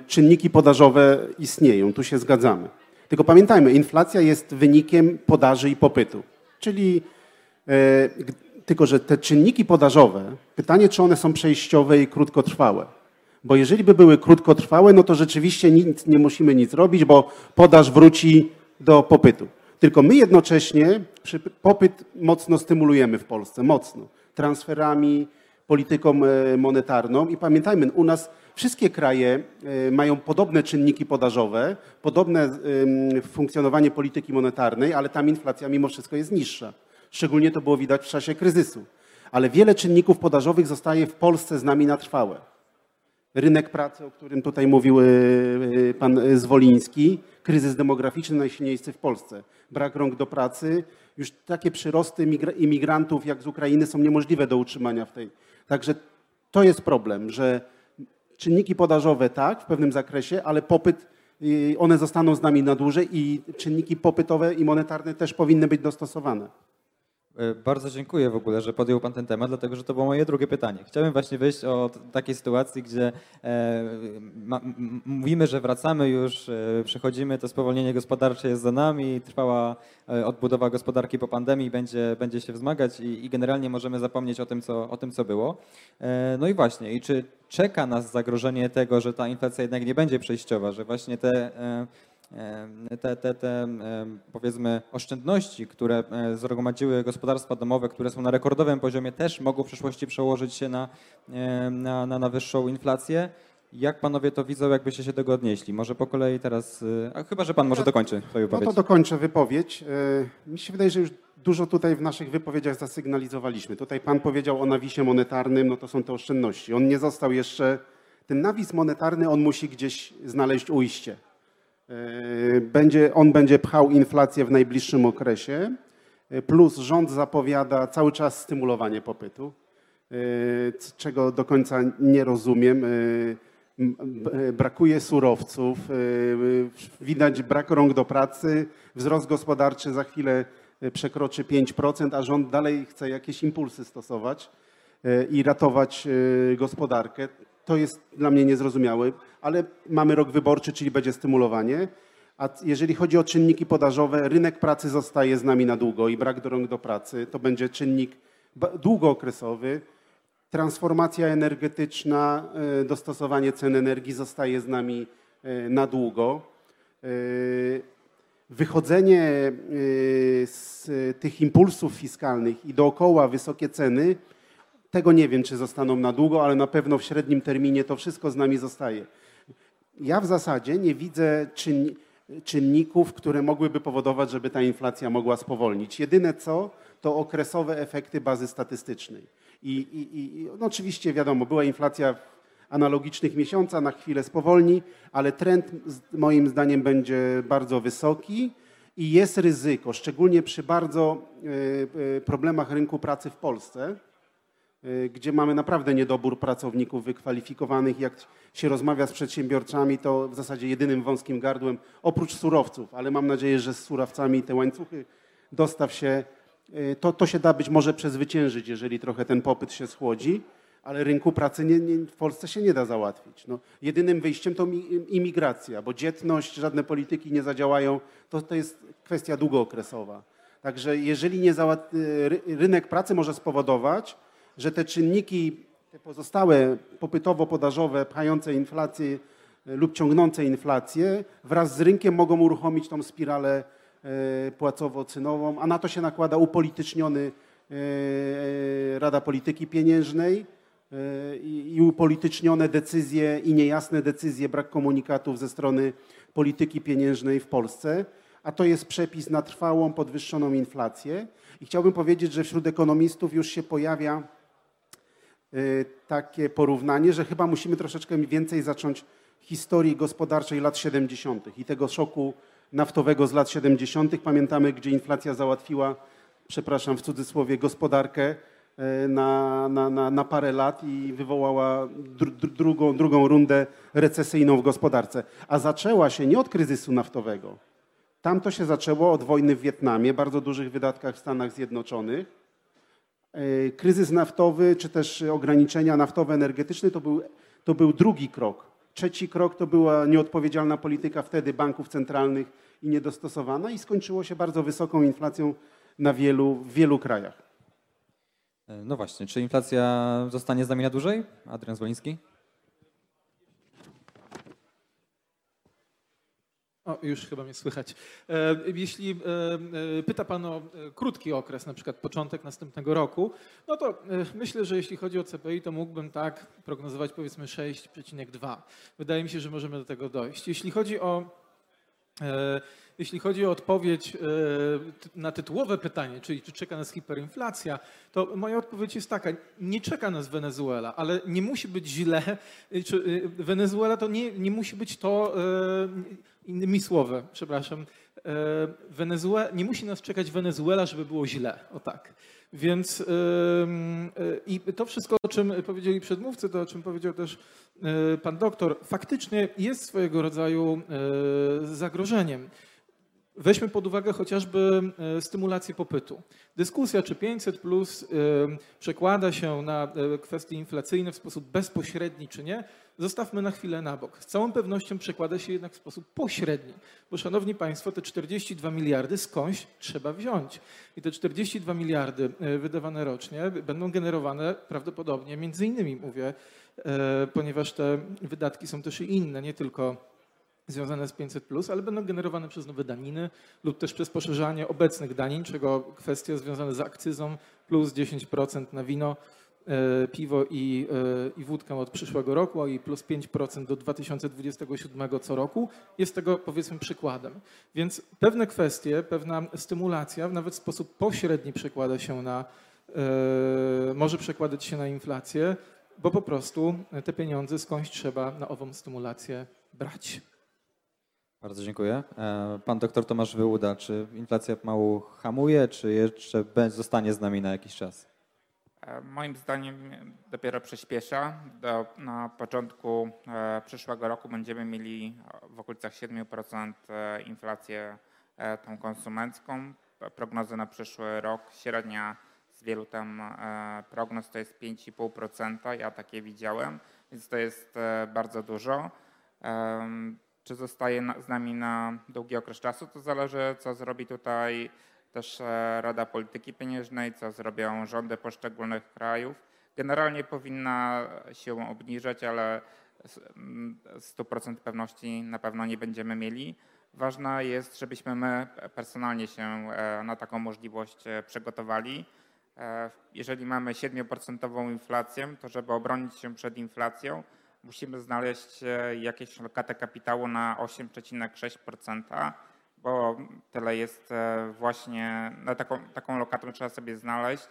czynniki podażowe istnieją, tu się zgadzamy. Tylko pamiętajmy, inflacja jest wynikiem podaży i popytu. Czyli tylko, że te czynniki podażowe, pytanie, czy one są przejściowe i krótkotrwałe. Bo jeżeli by były krótkotrwałe, no to rzeczywiście nic, nie musimy nic robić, bo podaż wróci do popytu. Tylko my jednocześnie popyt mocno stymulujemy w Polsce, mocno. Transferami, polityką e, monetarną i pamiętajmy, u nas wszystkie kraje e, mają podobne czynniki podażowe, podobne funkcjonowanie polityki monetarnej, ale tam inflacja mimo wszystko jest niższa. Szczególnie to było widać w czasie kryzysu. Ale wiele czynników podażowych zostaje w Polsce z nami na trwałe. Rynek pracy, o którym tutaj mówił e, pan Zwoliński, kryzys demograficzny najsilniejszy w Polsce. Brak rąk do pracy, już takie przyrosty migra- imigrantów jak z Ukrainy są niemożliwe do utrzymania w tej. Także to jest problem, że czynniki podażowe tak, w pewnym zakresie, ale popyt, y, one zostaną z nami na dłużej i czynniki popytowe i monetarne też powinny być dostosowane. E, Bardzo dziękuję w ogóle, że podjął Pan ten temat, dlatego że to było moje drugie pytanie. Chciałem właśnie wyjść od takiej sytuacji, gdzie e, ma, mówimy, że wracamy już, e, przechodzimy, to spowolnienie gospodarcze jest za nami, trwała e, odbudowa gospodarki po pandemii będzie, będzie się wzmagać i, i generalnie możemy zapomnieć o tym, co, o tym, co było. E, no i właśnie, i czy czeka nas zagrożenie tego, że ta inflacja jednak nie będzie przejściowa, że właśnie te e, te, te, te e, powiedzmy oszczędności, które e, zgromadziły gospodarstwa domowe, które są na rekordowym poziomie, też mogą w przyszłości przełożyć się na, e, na, na, na wyższą inflację. Jak panowie to widzą, jakbyście się tego odnieśli? Może po kolei teraz, e, a chyba, że pan może dokończy swoją No to wypowiedź. dokończę wypowiedź. E, Mi się wydaje, że już dużo tutaj w naszych wypowiedziach zasygnalizowaliśmy. Tutaj pan powiedział o nawisie monetarnym, no to są te oszczędności. On nie został jeszcze, ten nawis monetarny, on musi gdzieś znaleźć ujście. E, Będzie, on będzie pchał inflację w najbliższym okresie, e, plus rząd zapowiada cały czas stymulowanie popytu, e, czego do końca nie rozumiem. Brakuje surowców, widać brak rąk do pracy, wzrost gospodarczy za chwilę przekroczy 5%, a rząd dalej chce jakieś impulsy stosować i ratować gospodarkę. To jest dla mnie niezrozumiałe, ale mamy rok wyborczy, czyli będzie stymulowanie. A jeżeli chodzi o czynniki podażowe, rynek pracy zostaje z nami na długo i brak do rąk do pracy to będzie czynnik długookresowy. Transformacja energetyczna, e, dostosowanie cen energii zostaje z nami e, na długo. E, Wychodzenie z tych impulsów fiskalnych i dookoła wysokie ceny, tego nie wiem, czy zostaną na długo, ale na pewno w średnim terminie to wszystko z nami zostaje. Ja w zasadzie nie widzę czynni- czynników, które mogłyby powodować, żeby ta inflacja mogła spowolnić. Jedyne co, to okresowe efekty bazy statystycznej. I, i, i no oczywiście wiadomo, była inflacja analogicznych miesiącach, na chwilę spowolni, ale trend moim zdaniem będzie bardzo wysoki i jest ryzyko, szczególnie przy bardzo e, e, problemach rynku pracy w Polsce, gdzie mamy naprawdę niedobór pracowników wykwalifikowanych. Jak się rozmawia z przedsiębiorcami, to w zasadzie jedynym wąskim gardłem, oprócz surowców, ale mam nadzieję, że z surowcami te łańcuchy dostaw się, y, to, to się da być może przezwyciężyć, jeżeli trochę ten popyt się schłodzi, ale rynku pracy nie, nie, w Polsce się nie da załatwić. No, jedynym wyjściem to mi- imigracja, bo dzietność, żadne polityki nie zadziałają, to, to jest kwestia długookresowa. Także jeżeli nie załat... y, ry- rynek pracy może spowodować, że te czynniki, te pozostałe popytowo-podażowe, pchające inflację y, lub ciągnące inflację, wraz z rynkiem mogą uruchomić tą spiralę y, płacowo-cynową, a na to się nakłada upolityczniony y, Rada Polityki Pieniężnej i upolitycznione decyzje i niejasne decyzje, brak komunikatów ze strony polityki pieniężnej w Polsce, a to jest przepis na trwałą, podwyższoną inflację. I chciałbym powiedzieć, że wśród ekonomistów już się pojawia takie porównanie, że chyba musimy troszeczkę więcej zacząć historii gospodarczej lat 70. i tego szoku naftowego z lat 70. Pamiętamy, gdzie inflacja załatwiła, przepraszam w cudzysłowie, gospodarkę y, na, na, na, na parę lat i wywołała dru, drugą, drugą rundę recesyjną w gospodarce. A zaczęła się nie od kryzysu naftowego. Tam to się zaczęło od wojny w Wietnamie, bardzo dużych wydatkach w Stanach Zjednoczonych. E, Kryzys naftowy, czy też ograniczenia naftowe, energetyczne to był, to był drugi krok. Trzeci krok to była nieodpowiedzialna polityka wtedy banków centralnych i niedostosowana i skończyło się bardzo wysoką inflacją na wielu, w wielu krajach. E, No właśnie, czy inflacja zostanie z nami na dłużej? Adrian Zwoliński? O, już chyba mnie słychać. E, Jeśli e, e, pyta Pan o krótki okres, na przykład początek następnego roku, no to myślę, że jeśli chodzi o CPI, to mógłbym tak prognozować powiedzmy 6,2. Wydaje mi się, że możemy do tego dojść. Jeśli chodzi o Jeśli chodzi o odpowiedź na tytułowe pytanie, czyli czy czeka nas hiperinflacja, to moja odpowiedź jest taka, nie czeka nas Wenezuela, ale nie musi być źle. Wenezuela to nie, nie musi być to, innymi słowy, przepraszam, e, Wenezue- nie musi nas czekać Wenezuela, żeby było źle, o tak. Więc y, i to wszystko, o czym powiedzieli przedmówcy, to o czym powiedział też y, pan doktor, faktycznie jest swojego rodzaju zagrożeniem. Weźmy pod uwagę chociażby e, stymulację popytu. Dyskusja, czy 500 plus e, przekłada się na e, kwestie inflacyjne w sposób bezpośredni, czy nie, zostawmy na chwilę na bok. Z całą pewnością przekłada się jednak w sposób pośredni, bo szanowni Państwo, te 42 miliardy skądś trzeba wziąć. I te 42 miliardy wydawane rocznie będą generowane prawdopodobnie, między innymi mówię, ponieważ te wydatki są też i inne, nie tylko związane z 500, ale będą generowane przez nowe daniny lub też przez poszerzanie obecnych danin, czego kwestie związane z akcyzą plus 10% na wino, e, piwo i, e, i wódkę od przyszłego roku, i plus 5% do 2027 co roku jest tego powiedzmy przykładem. Więc pewne kwestie, pewna stymulacja nawet w sposób pośredni przekłada się na, e, może przekładać się na inflację, bo po prostu te pieniądze skądś trzeba na ową stymulację brać. Bardzo dziękuję. E, pan doktor Tomasz Wyłuda, czy inflacja mało hamuje, czy jeszcze zostanie z nami na jakiś czas? E, moim zdaniem dopiero przyspiesza. Do, na początku e, przyszłego roku będziemy mieli w okolicach 7% inflację tą konsumencką. Prognozy na przyszły rok, średnia z wielu tam prognoz to jest 5,5%. Ja takie widziałem, więc to jest bardzo dużo. Czy zostaje z nami na długi okres czasu, to zależy, co zrobi tutaj też e, Rada Polityki Pieniężnej, co zrobią rządy poszczególnych krajów. Generalnie powinna się obniżać, ale 100% pewności na pewno nie będziemy mieli. Ważne jest, żebyśmy my personalnie się e, na taką możliwość e, przygotowali. Jeżeli mamy 7% inflację, to żeby obronić się przed inflacją, musimy znaleźć e, jakieś lokatę kapitału na 8,6%, bo tyle jest e, właśnie, na taką, taką lokatę trzeba sobie znaleźć,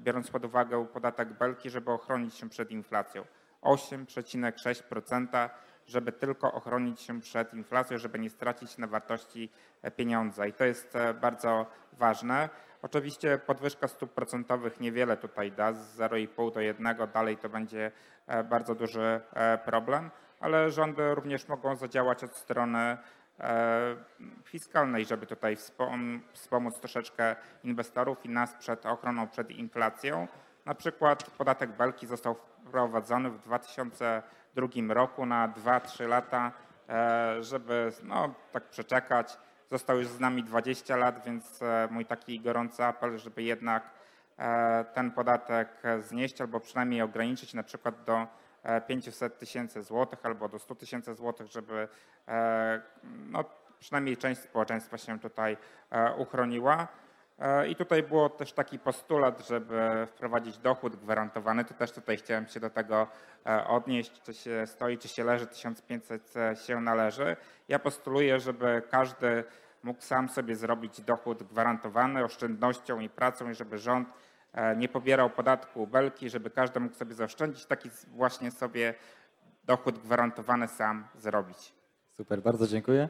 biorąc pod uwagę podatek Belki, żeby ochronić się przed inflacją. 8,6%, żeby tylko ochronić się przed inflacją, żeby nie stracić na wartości e, pieniądza. I to jest bardzo ważne. Oczywiście podwyżka stóp procentowych niewiele tutaj da, z 0,5 do 1, dalej to będzie e, bardzo duży e, problem, ale rządy również mogą zadziałać od strony e, fiskalnej, żeby tutaj wspomóc troszeczkę inwestorów i nas przed ochroną przed inflacją. Na przykład podatek Belki został wprowadzony w 2002 roku na 2-3 lata, żeby no, tak przeczekać Został już z nami 20 lat, więc e, mój taki gorący apel, żeby jednak e, ten podatek znieść albo przynajmniej ograniczyć na przykład do 500 e, tysięcy złotych albo do 100 tysięcy złotych, żeby no, przynajmniej część społeczeństwa się tutaj uchroniła. I tutaj było też taki postulat, żeby wprowadzić dochód gwarantowany. To też tutaj chciałem się do tego odnieść, czy się stoi, czy się leży, 1500 się należy. Ja postuluję, żeby każdy mógł sam sobie zrobić dochód gwarantowany oszczędnością i pracą i żeby rząd nie pobierał podatku belki, żeby każdy mógł sobie zaoszczędzić, taki właśnie sobie dochód gwarantowany sam zrobić. Super, bardzo dziękuję.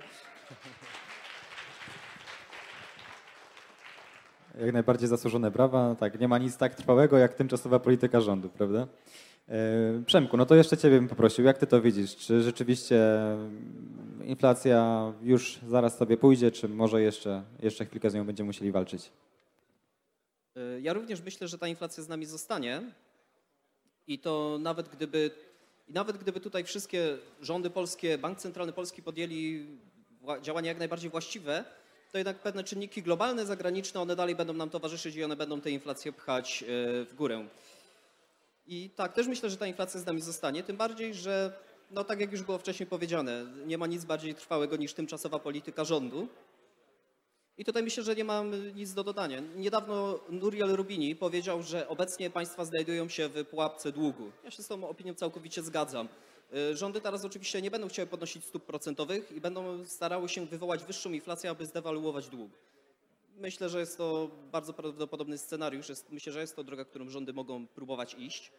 Jak najbardziej zasłużone brawa. Tak, nie ma nic tak trwałego jak tymczasowa polityka rządu, prawda? E, Przemku, no to jeszcze Ciebie bym poprosił, jak Ty to widzisz? Czy rzeczywiście inflacja już zaraz sobie pójdzie, czy może jeszcze, jeszcze chwilkę z nią będziemy musieli walczyć? E, ja również myślę, że ta inflacja z nami zostanie i to nawet gdyby, nawet gdyby tutaj wszystkie rządy polskie, Bank Centralny Polski podjęli działania jak najbardziej właściwe, to jednak pewne czynniki globalne, zagraniczne, one dalej będą nam towarzyszyć i one będą tę inflację pchać e, w górę. I tak, też myślę, że ta inflacja z nami zostanie, tym bardziej, że no tak jak już było wcześniej powiedziane, nie ma nic bardziej trwałego niż tymczasowa polityka rządu. I tutaj myślę, że nie mam nic do dodania. Niedawno Nuriel Rubini powiedział, że obecnie państwa znajdują się w pułapce długu. Ja się z tą opinią całkowicie zgadzam. Y, rządy teraz oczywiście nie będą chciały podnosić stóp procentowych i będą starały się wywołać wyższą inflację, aby zdewaluować dług. Myślę, że jest to bardzo prawdopodobny scenariusz. Jest, myślę, że jest to droga, którą rządy mogą próbować iść.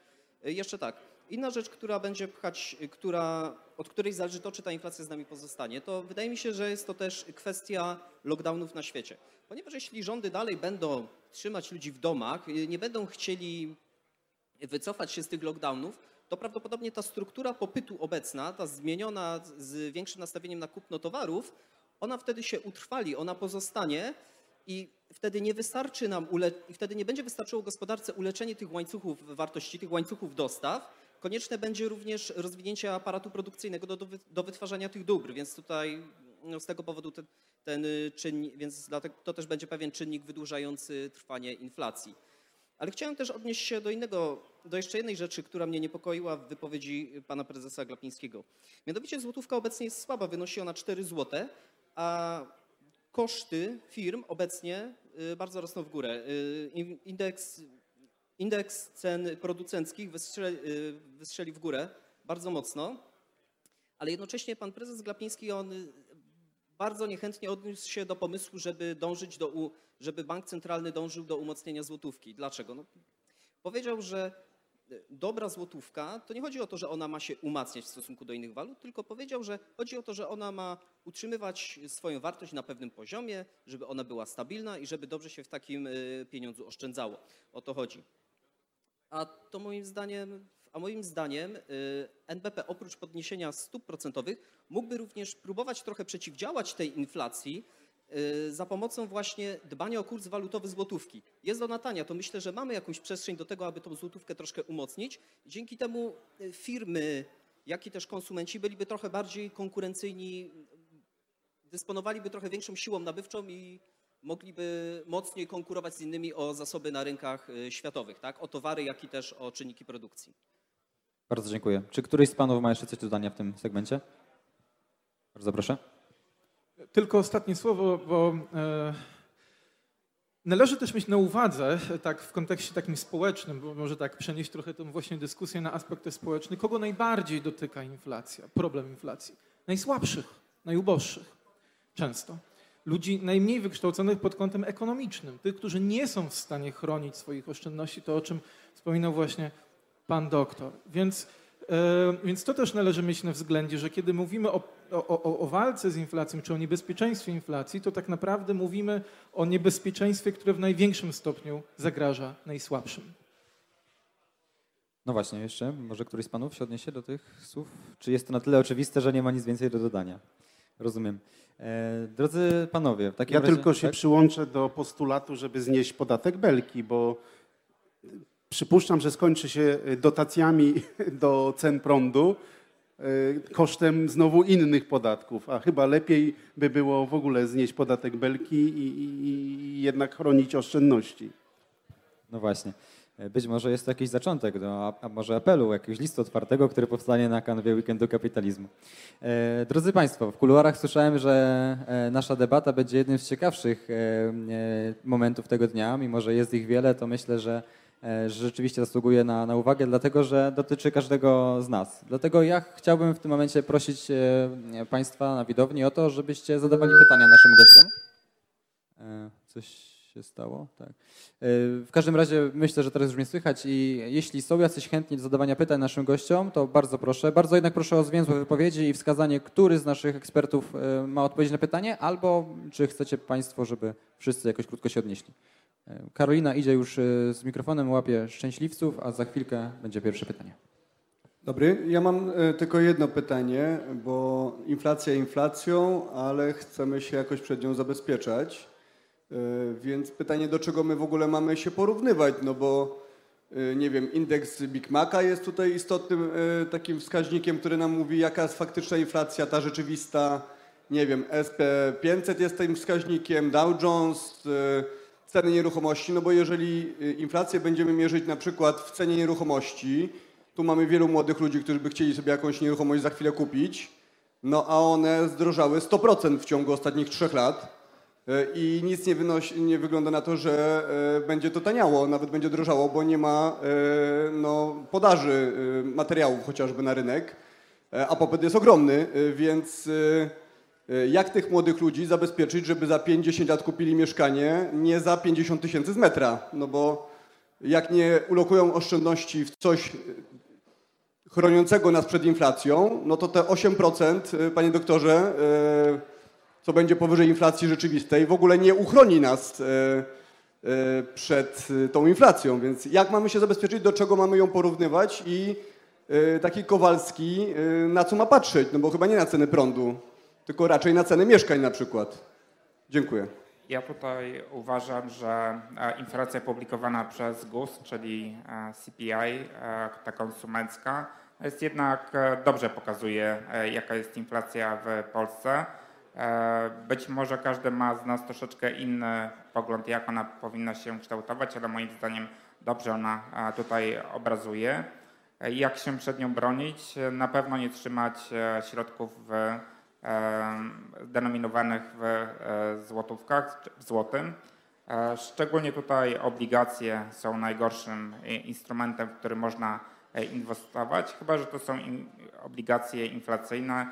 Y, jeszcze tak, Inna rzecz, która będzie pchać, która, od której zależy to, czy ta inflacja z nami pozostanie, to wydaje mi się, że jest to też kwestia lockdownów na świecie. Ponieważ jeśli rządy dalej będą trzymać ludzi w domach, nie będą chcieli wycofać się z tych lockdownów, to prawdopodobnie ta struktura popytu obecna, ta zmieniona z większym nastawieniem na kupno towarów, ona wtedy się utrwali, ona pozostanie i wtedy nie wystarczy nam, i wtedy nie będzie wystarczyło gospodarce uleczenie tych łańcuchów wartości, tych łańcuchów dostaw. Konieczne będzie również rozwinięcie aparatu produkcyjnego do, do, do wytwarzania tych dóbr, więc tutaj no, z tego powodu ten, ten czynnik, więc dlatego to też będzie pewien czynnik wydłużający trwanie inflacji. Ale chciałem też odnieść się do innego, do jeszcze jednej rzeczy, która mnie niepokoiła w wypowiedzi pana prezesa Glapińskiego. Mianowicie złotówka obecnie jest słaba, wynosi ona 4 zł, a koszty firm obecnie y, bardzo rosną w górę. Y, in- Indeks, indeks cen producenckich wystrzeli, y, wystrzeli w górę bardzo mocno, ale jednocześnie pan prezes Glapiński, on bardzo niechętnie odniósł się do pomysłu, żeby dążyć do, żeby bank centralny dążył do umocnienia złotówki. Dlaczego? No, powiedział, że y, dobra złotówka, to nie chodzi o to, że ona ma się umacniać w stosunku do innych walut, tylko powiedział, że chodzi o to, że ona ma utrzymywać swoją wartość na pewnym poziomie, żeby ona była stabilna i żeby dobrze się w takim y, pieniądzu oszczędzało. O to chodzi. A to moim zdaniem, a moim zdaniem y, NBP oprócz podniesienia stóp procentowych mógłby również próbować trochę przeciwdziałać tej inflacji za pomocą właśnie dbania o kurs walutowy złotówki. Jest ona tania, to myślę, że mamy jakąś przestrzeń do tego, aby tą złotówkę troszkę umocnić. Dzięki temu y, firmy, jak i też konsumenci byliby trochę bardziej konkurencyjni, dysponowaliby trochę większą siłą nabywczą i mogliby mocniej konkurować z innymi o zasoby na rynkach y, światowych, tak? o towary, jak i też o czynniki produkcji. Bardzo dziękuję. Czy któryś z panów ma jeszcze coś do dodania w tym segmencie? Bardzo proszę. Tylko ostatnie słowo, bo e, należy też mieć na uwadze, tak w kontekście takim społecznym, bo może tak przenieść trochę tą właśnie dyskusję na aspekt społeczny, kogo najbardziej dotyka inflacja, problem inflacji? Najsłabszych, najuboższych często. Ludzi najmniej wykształconych pod kątem ekonomicznym, tych, którzy nie są w stanie chronić swoich oszczędności, to o czym wspominał właśnie pan doktor. Więc, więc to też należy mieć na względzie, że kiedy mówimy o, o, o, o walce z inflacją, czy o niebezpieczeństwie inflacji, to tak naprawdę mówimy o niebezpieczeństwie, które w największym stopniu zagraża najsłabszym. No właśnie, jeszcze może któryś z panów się odniesie do tych słów? Czy jest to na tyle oczywiste, że nie ma nic więcej do dodania? Rozumiem. E, drodzy panowie, w takim Ja razie... tylko się tak? przyłączę do postulatu, żeby znieść podatek belki, bo przypuszczam, że skończy się dotacjami [LAUGHS] do cen prądu y, kosztem znowu innych podatków, a chyba lepiej by było w ogóle znieść podatek belki i, i, i jednak chronić oszczędności. No właśnie. Być może jest to jakiś zaczątek, do, a, może apelu, jakiegoś listu otwartego, który powstanie na kanwie Weekendu Kapitalizmu. E, drodzy Państwo, w kuluarach słyszałem, że e, nasza debata będzie jednym z ciekawszych e, momentów tego dnia. Mimo, że jest ich wiele, to myślę, że rzeczywiście zasługuje na, na uwagę, dlatego że dotyczy każdego z nas. Dlatego ja chciałbym w tym momencie prosić e, Państwa na widowni o to, żebyście zadawali pytania naszym gościom. E, Coś się stało? Tak. E, W każdym razie myślę, że teraz już mnie słychać i jeśli są jacyś chętni do zadawania pytań naszym gościom, to bardzo proszę. Bardzo jednak proszę o zwięzłe wypowiedzi i wskazanie, który z naszych ekspertów e, ma odpowiedź na pytanie, albo czy chcecie Państwo, żeby wszyscy jakoś krótko się odnieśli. E, Karolina idzie już e, z mikrofonem, łapie szczęśliwców, a za chwilkę będzie pierwsze pytanie. Dobry, ja mam e, tylko jedno pytanie, bo inflacja inflacją, ale chcemy się jakoś przed nią zabezpieczać. Więc pytanie, do czego my w ogóle mamy się porównywać, no bo nie wiem, indeks Big Maca jest tutaj istotnym takim wskaźnikiem, który nam mówi, jaka jest faktyczna inflacja, ta rzeczywista. Nie wiem, SP500 jest tym wskaźnikiem, Dow Jones, ceny nieruchomości, no bo jeżeli e, inflację będziemy mierzyć na przykład w cenie nieruchomości, tu mamy wielu młodych ludzi, którzy by chcieli sobie jakąś nieruchomość za chwilę kupić, no a one zdrożały 100% w ciągu ostatnich trzech lat e, i nic nie, wynosi, nie wygląda na to, że e, będzie to taniało, nawet będzie drożało, bo nie ma no, podaży materiałów chociażby na rynek, a popyt jest ogromny, więc jak tych młodych ludzi zabezpieczyć, żeby za 5-10 lat kupili mieszkanie nie za 50 tysięcy z metra, no bo jak nie ulokują oszczędności w coś chroniącego nas przed inflacją, no to te 8%, y, panie doktorze, co będzie powyżej inflacji rzeczywistej, w ogóle nie uchroni nas przed tą inflacją. Więc jak mamy się zabezpieczyć, do czego mamy ją porównywać i taki Kowalski na co ma patrzeć? No bo chyba nie na ceny prądu, tylko raczej na ceny mieszkań na przykład. Dziękuję. Ja tutaj uważam, że e, inflacja publikowana przez GUS, czyli e, CPI, e, ta konsumencka, jest jednak dobrze pokazuje, jaka jest inflacja w Polsce. Być może każdy ma z nas troszeczkę inny pogląd, jak ona powinna się kształtować, ale moim zdaniem dobrze ona tutaj obrazuje. Jak się przed nią bronić? Na pewno nie trzymać środków w denominowanych w e, złotówkach, w złotym. E, Szczególnie tutaj obligacje są najgorszym instrumentem, w który można e, inwestować, chyba że to są obligacje inflacyjne.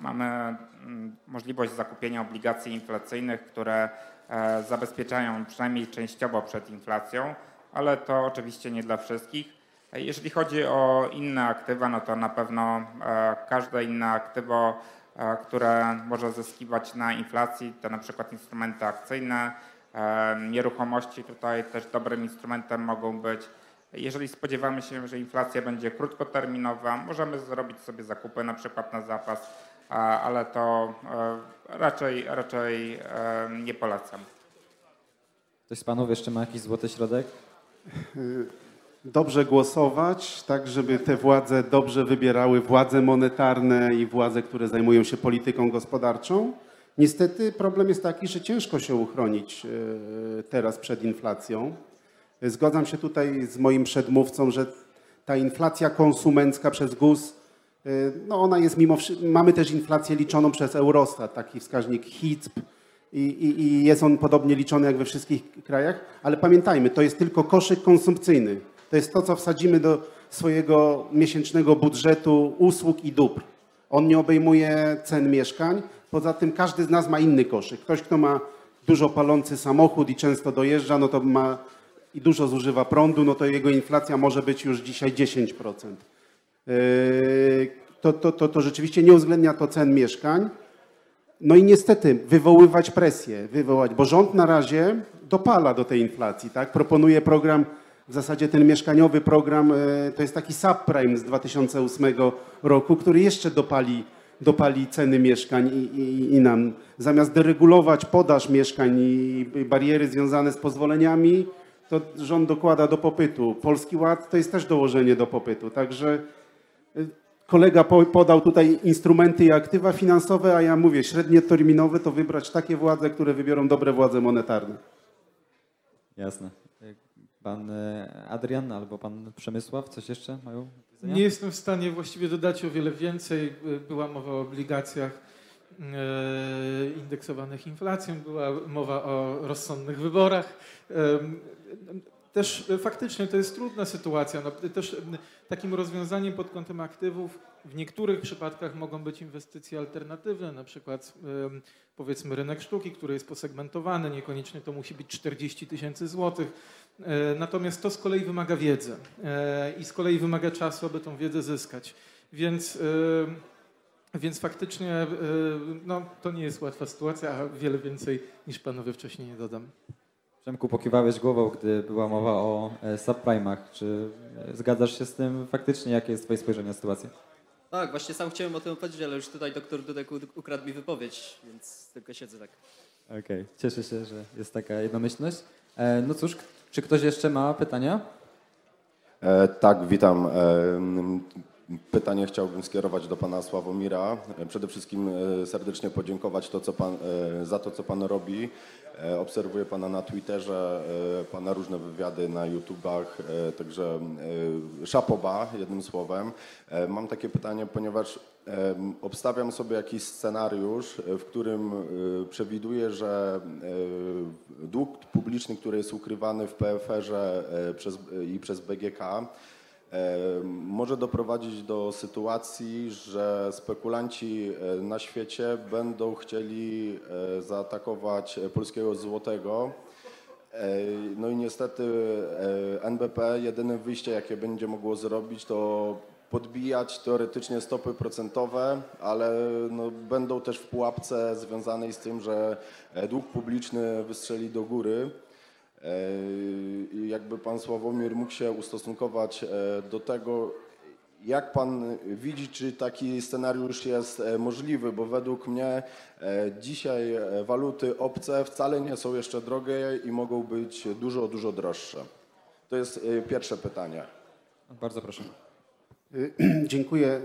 Mamy mm, możliwość zakupienia obligacji inflacyjnych, które zabezpieczają przynajmniej częściowo przed inflacją, ale to oczywiście nie dla wszystkich. Jeżeli chodzi o inne aktywa, no to na pewno każde inne aktywo, które może zyskiwać na inflacji, to na przykład instrumenty akcyjne, e, nieruchomości tutaj też dobrym instrumentem mogą być. Jeżeli spodziewamy się, że inflacja będzie krótkoterminowa, możemy zrobić sobie zakupy na przykład na zapas, a- ale to e, raczej, raczej e, nie polecam. Ktoś z panów jeszcze ma jakiś złoty środek? [LAUGHS] dobrze głosować, tak żeby te władze dobrze wybierały władze monetarne i władze, które zajmują się polityką gospodarczą. Niestety problem jest taki, że ciężko się uchronić e, teraz przed inflacją. Zgadzam się tutaj z moim przedmówcą, że ta inflacja konsumencka przez GUS, e, no ona jest mimo mamy też inflację liczoną przez Eurostat, taki wskaźnik HICP i, i, i jest on podobnie liczony jak we wszystkich krajach, ale pamiętajmy, to jest tylko koszyk konsumpcyjny. To jest to, co wsadzimy do swojego miesięcznego budżetu usług i dóbr. On nie obejmuje cen mieszkań. Poza tym każdy z nas ma inny koszyk. Ktoś, kto ma dużo palący samochód i często dojeżdża, no to ma i dużo zużywa prądu, no to jego inflacja może być już dzisiaj 10%. Yy, To, to, to, to rzeczywiście nie uwzględnia to cen mieszkań. No i niestety wywoływać presję, wywołać, bo rząd na razie dopala do tej inflacji, tak? Proponuje program, w zasadzie ten mieszkaniowy program, e, to jest taki subprime z 2008 roku, który jeszcze dopali, dopali ceny mieszkań i, i, i nam. Zamiast deregulować podaż mieszkań i bariery związane z pozwoleniami, to rząd dokłada do popytu. Polski Ład to jest też dołożenie do popytu, także Kolega po- podał tutaj instrumenty i aktywa finansowe, a ja mówię, średnioterminowe to wybrać takie władze, które wybiorą dobre władze monetarne. Jasne. Pan e, Adrian albo pan Przemysław, coś jeszcze mają? Nie jestem w stanie właściwie dodać o wiele więcej. Była mowa o obligacjach e, indeksowanych inflacją, była mowa o rozsądnych wyborach. Też e, faktycznie to jest trudna sytuacja. No, też em, takim rozwiązaniem pod kątem aktywów w niektórych przypadkach mogą być inwestycje alternatywne, na przykład powiedzmy rynek sztuki, który jest posegmentowany, niekoniecznie to musi być 40 tysięcy złotych. E, Natomiast to z kolei wymaga wiedzy e, i z kolei wymaga czasu, aby tą wiedzę zyskać. Więc, e, więc faktycznie e, no, to nie jest łatwa sytuacja, a wiele więcej niż panowie wcześniej nie dodam. Przemku, pokiwałeś głową, gdy była mowa o e, subprime'ach. Czy e, zgadzasz się z tym faktycznie? Jakie jest twoje spojrzenie na sytuację? Tak, właśnie sam chciałem o tym powiedzieć, ale już tutaj doktor Dudek ukradł mi wypowiedź, więc tylko siedzę tak. Okej, cieszę się, że jest taka jednomyślność. E, No cóż, czy ktoś jeszcze ma pytania? E, Tak, witam. E, Pytanie chciałbym skierować do pana Sławomira. Przede wszystkim serdecznie podziękować to, co pan, za to, co pan robi. E, Obserwuję pana na Twitterze, e, pana różne wywiady na YouTubach, e, także szapoba, jednym słowem. Mam takie pytanie, ponieważ obstawiam sobie jakiś scenariusz, w którym przewiduję, że dług publiczny, który jest ukrywany w PFR-ze i przez BGK, może doprowadzić do sytuacji, że spekulanci e, na świecie będą chcieli e, zaatakować polskiego złotego. E, No i niestety NBP jedyne wyjście, jakie będzie mogło zrobić, to podbijać teoretycznie stopy procentowe, ale no, będą też w pułapce związanej z tym, że dług publiczny wystrzeli do góry. E, jakby pan Sławomir mógł się ustosunkować e, do tego, jak pan widzi, czy taki scenariusz jest e, możliwy? Bo według mnie dzisiaj waluty obce wcale nie są jeszcze drogie i mogą być dużo, dużo droższe. To jest pierwsze pytanie. Bardzo proszę. [CLEARS THROAT] Dziękuję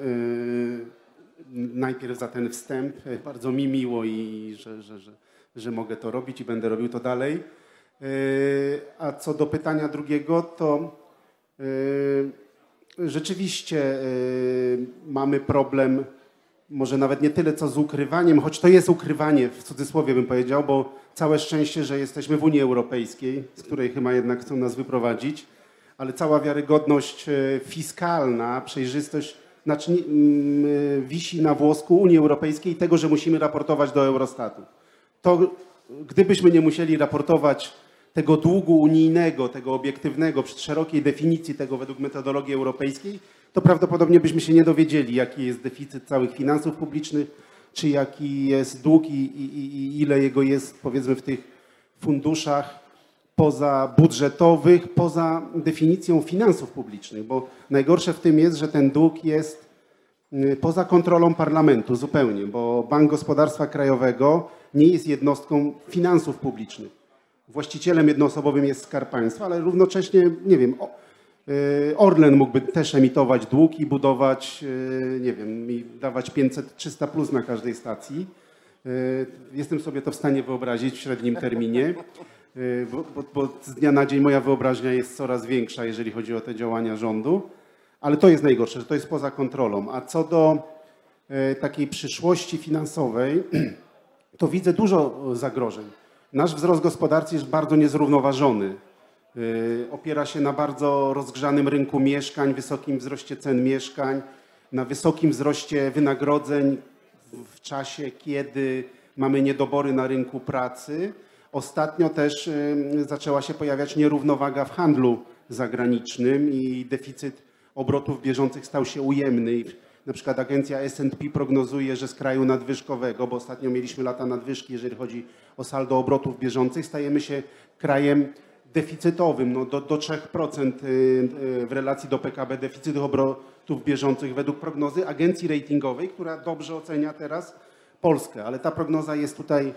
najpierw za ten wstęp. Bardzo mi miło i że, że, że, że mogę to robić i będę robił to dalej. Y, A co do pytania drugiego, to y, rzeczywiście y, mamy problem, może nawet nie tyle co z ukrywaniem, choć to jest ukrywanie, w cudzysłowie bym powiedział, bo całe szczęście, że jesteśmy w Unii Europejskiej, z której chyba jednak chcą nas wyprowadzić ale cała wiarygodność e, fiskalna, przejrzystość znaczy, mm, e, wisi na włosku Unii Europejskiej i tego, że musimy raportować do Eurostatu. To gdybyśmy nie musieli raportować tego długu unijnego, tego obiektywnego, przy szerokiej definicji tego według metodologii europejskiej, to prawdopodobnie byśmy się nie dowiedzieli, jaki jest deficyt całych finansów publicznych, czy jaki jest dług i, i, i- ile jego jest powiedzmy w tych funduszach pozabudżetowych, poza definicją finansów publicznych, bo najgorsze w tym jest, że ten dług jest y, poza kontrolą parlamentu zupełnie, bo Bank Gospodarstwa Krajowego nie jest jednostką finansów publicznych. Właścicielem jednoosobowym jest Skarb Państwa, ale równocześnie, nie wiem, y, Orlen mógłby też emitować dług i budować, y, nie wiem, i dawać 500-300 plus na każdej stacji. Y, Jestem sobie to w stanie wyobrazić w średnim terminie, bo, bo, bo z dnia na dzień moja wyobraźnia jest coraz większa, jeżeli chodzi o te działania rządu. Ale to jest najgorsze, że to jest poza kontrolą. A co do e, takiej przyszłości finansowej, [CLEARS THROAT] to widzę dużo e, zagrożeń. Nasz wzrost gospodarczy jest bardzo niezrównoważony. E, Opiera się na bardzo rozgrzanym rynku mieszkań, wysokim wzroście cen mieszkań, na wysokim wzroście wynagrodzeń w czasie, kiedy mamy niedobory na rynku pracy. Ostatnio też y, zaczęła się pojawiać nierównowaga w handlu zagranicznym i deficyt obrotów bieżących stał się ujemny. Na przykład agencja S&P prognozuje, że z kraju nadwyżkowego, bo ostatnio mieliśmy lata nadwyżki, jeżeli chodzi o saldo obrotów bieżących, stajemy się krajem deficytowym, no do, do 3% y, y, w relacji do PKB deficytu obrotów bieżących według prognozy agencji ratingowej, która dobrze ocenia teraz Polskę, ale ta prognoza jest tutaj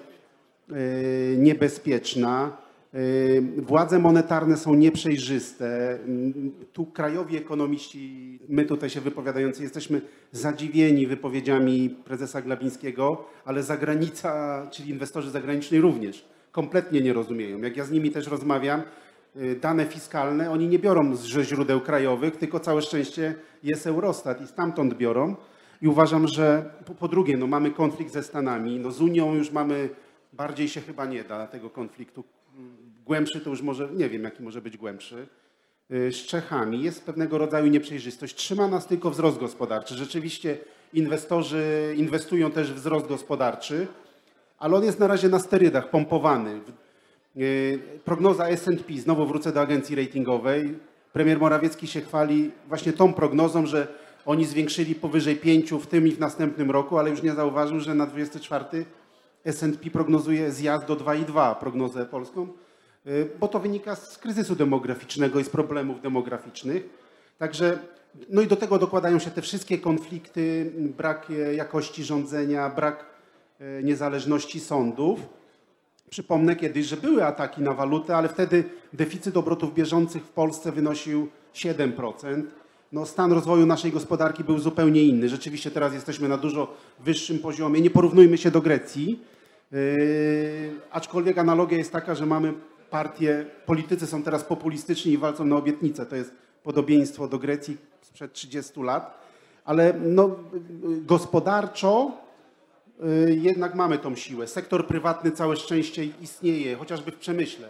y, niebezpieczna. Y, Władze monetarne są nieprzejrzyste. Mm, Tu krajowi ekonomiści, my tutaj się wypowiadający, jesteśmy zadziwieni wypowiedziami prezesa Glabińskiego, ale zagranica, czyli inwestorzy zagraniczni również kompletnie nie rozumieją. Jak ja z nimi też rozmawiam, y, dane fiskalne oni nie biorą ze źródeł krajowych, tylko całe szczęście jest Eurostat i stamtąd biorą. I uważam, że po drugie, no mamy konflikt ze Stanami, no z Unią już mamy, bardziej się chyba nie da tego konfliktu. Głębszy to już może, nie wiem jaki może być głębszy. Y, Z Czechami jest pewnego rodzaju nieprzejrzystość. Trzyma nas tylko wzrost gospodarczy. Rzeczywiście inwestorzy inwestują też w wzrost gospodarczy, ale on jest na razie na sterydach, pompowany. Yy, Prognoza S&P, znowu wrócę do agencji ratingowej. Premier Morawiecki się chwali właśnie tą prognozą, że oni zwiększyli powyżej 5 w tym i w następnym roku, ale już nie zauważył, że na 24 S&P prognozuje zjazd do 2,2, prognozę polską, bo to wynika z kryzysu demograficznego i z problemów demograficznych. Także, no i do tego dokładają się te wszystkie konflikty, brak e, jakości rządzenia, brak e, niezależności sądów. Przypomnę kiedyś, że były ataki na walutę, ale wtedy deficyt obrotów bieżących w Polsce wynosił 7%. No, stan rozwoju naszej gospodarki był zupełnie inny. Rzeczywiście teraz jesteśmy na dużo wyższym poziomie. Nie porównujmy się do Grecji. Yy, aczkolwiek analogia jest taka, że mamy partie, politycy są teraz populistyczni i walczą na obietnice. To jest podobieństwo do Grecji sprzed 30 lat. Ale no, gospodarczo y, jednak mamy tą siłę. Sektor prywatny całe szczęście istnieje, chociażby w przemyśle.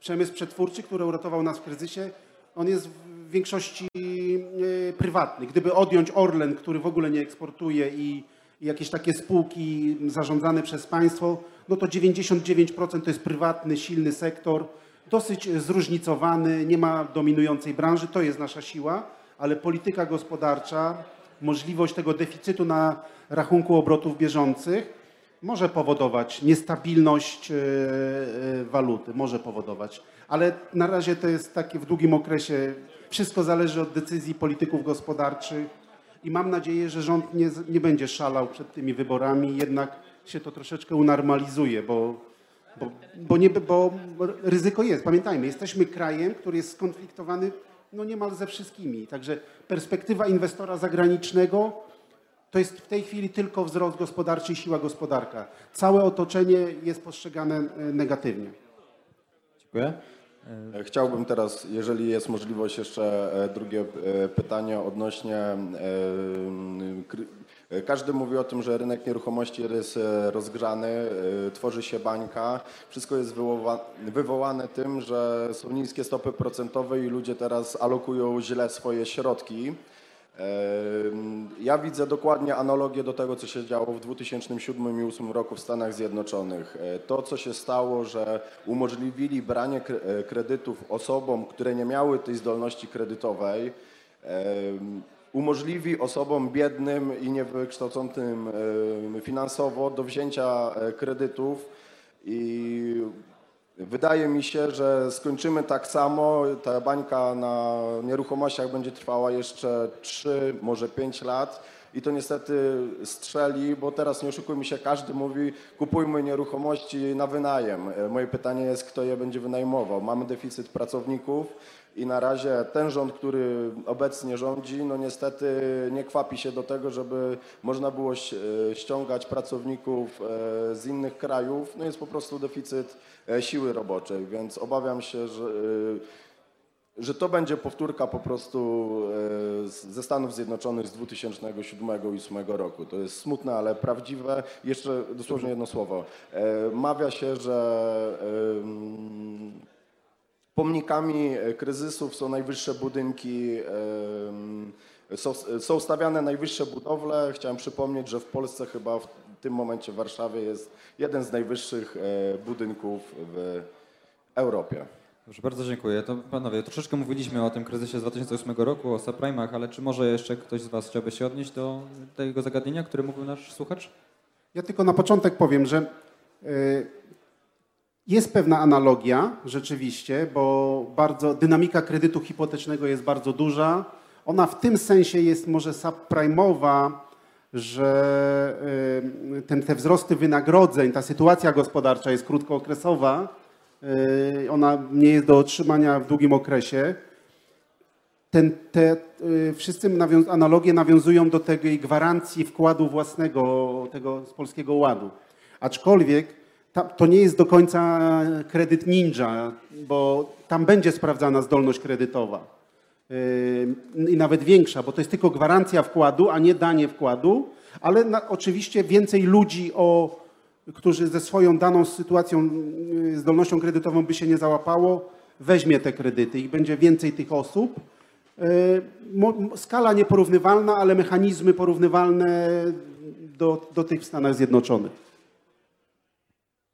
Przemysł przetwórczy, który uratował nas w kryzysie, on jest w większości y, prywatny. Gdyby odjąć Orlen, który w ogóle nie eksportuje i jakieś takie spółki zarządzane przez państwo, no to 99% to jest prywatny, silny sektor, dosyć zróżnicowany, nie ma dominującej branży, to jest nasza siła, ale polityka gospodarcza, możliwość tego deficytu na rachunku obrotów bieżących może powodować niestabilność e, e, waluty, może powodować. Ale na razie to jest takie w długim okresie, wszystko zależy od decyzji polityków gospodarczych i mam nadzieję, że rząd nie, nie będzie szalał przed tymi wyborami, jednak się to troszeczkę unormalizuje, bo, bo, bo, nie, bo ryzyko jest. Pamiętajmy, jesteśmy krajem, który jest skonfliktowany no niemal ze wszystkimi. Także perspektywa inwestora zagranicznego to jest w tej chwili tylko wzrost gospodarczy i siła gospodarka. Całe otoczenie jest postrzegane e, negatywnie. Dziękuję. E, Chciałbym teraz, jeżeli jest możliwość, jeszcze e, drugie e, pytanie odnośnie. Każdy mówi o tym, że rynek nieruchomości jest rozgrzany, tworzy się bańka. Wszystko jest wywoła- wywołane tym, że są niskie stopy procentowe i ludzie teraz alokują źle swoje środki. Ja widzę dokładnie analogię do tego, co się działo w 2007 i 2008 roku w Stanach Zjednoczonych. E, To, co się stało, że umożliwili branie e, kredytów osobom, które nie miały tej zdolności kredytowej, umożliwi osobom biednym i niewykształconym finansowo do wzięcia e, kredytów i Wydaje mi się, że skończymy tak samo. Ta bańka na nieruchomościach będzie trwała jeszcze 3, może 5 lat. I to niestety strzeli, bo teraz nie oszukujmy się, każdy mówi kupujmy nieruchomości na wynajem. Moje pytanie jest, kto je będzie wynajmował. Mamy deficyt pracowników i na razie ten rząd, który obecnie rządzi, no niestety nie kwapi się do tego, żeby można było e, ściągać pracowników e, z innych krajów. No jest po prostu deficyt e, siły roboczej, więc obawiam się, że że to będzie powtórka po prostu ze Stanów Zjednoczonych z 2007-2008 roku. To jest smutne, ale prawdziwe. Jeszcze dosłownie jedno słowo. Mawia się, że pomnikami e, kryzysów są najwyższe budynki, są, są stawiane najwyższe budowle. Chciałem przypomnieć, że w Polsce chyba w tym momencie w Warszawie jest jeden z najwyższych e, budynków w Europie. Dobrze, bardzo dziękuję. To panowie, troszeczkę mówiliśmy o tym kryzysie z 2008 roku, o subprime'ach, ale czy może jeszcze ktoś z was chciałby się odnieść do tego zagadnienia, które mówił nasz słuchacz? Ja tylko na początek powiem, że y, jest pewna analogia rzeczywiście, bo bardzo dynamika kredytu hipotecznego jest bardzo duża. Ona w tym sensie jest może subprime'owa, że y, ten, te wzrosty wynagrodzeń, ta sytuacja gospodarcza jest krótkookresowa, y, ona nie jest do otrzymania w długim okresie. Ten, te y, wszyscy analogie nawiązują do tej gwarancji wkładu własnego, tego z Polskiego Ładu. Aczkolwiek to nie jest do końca kredyt ninja, bo tam będzie sprawdzana zdolność kredytowa. Yy, I nawet większa, bo to jest tylko gwarancja wkładu, a nie danie wkładu, ale na, oczywiście więcej ludzi, o, którzy ze swoją daną sytuacją, yy, zdolnością kredytową by się nie załapało, weźmie te kredyty i będzie więcej tych osób. Yy, Skala nieporównywalna, ale mechanizmy porównywalne do, do tych w Stanach Zjednoczonych.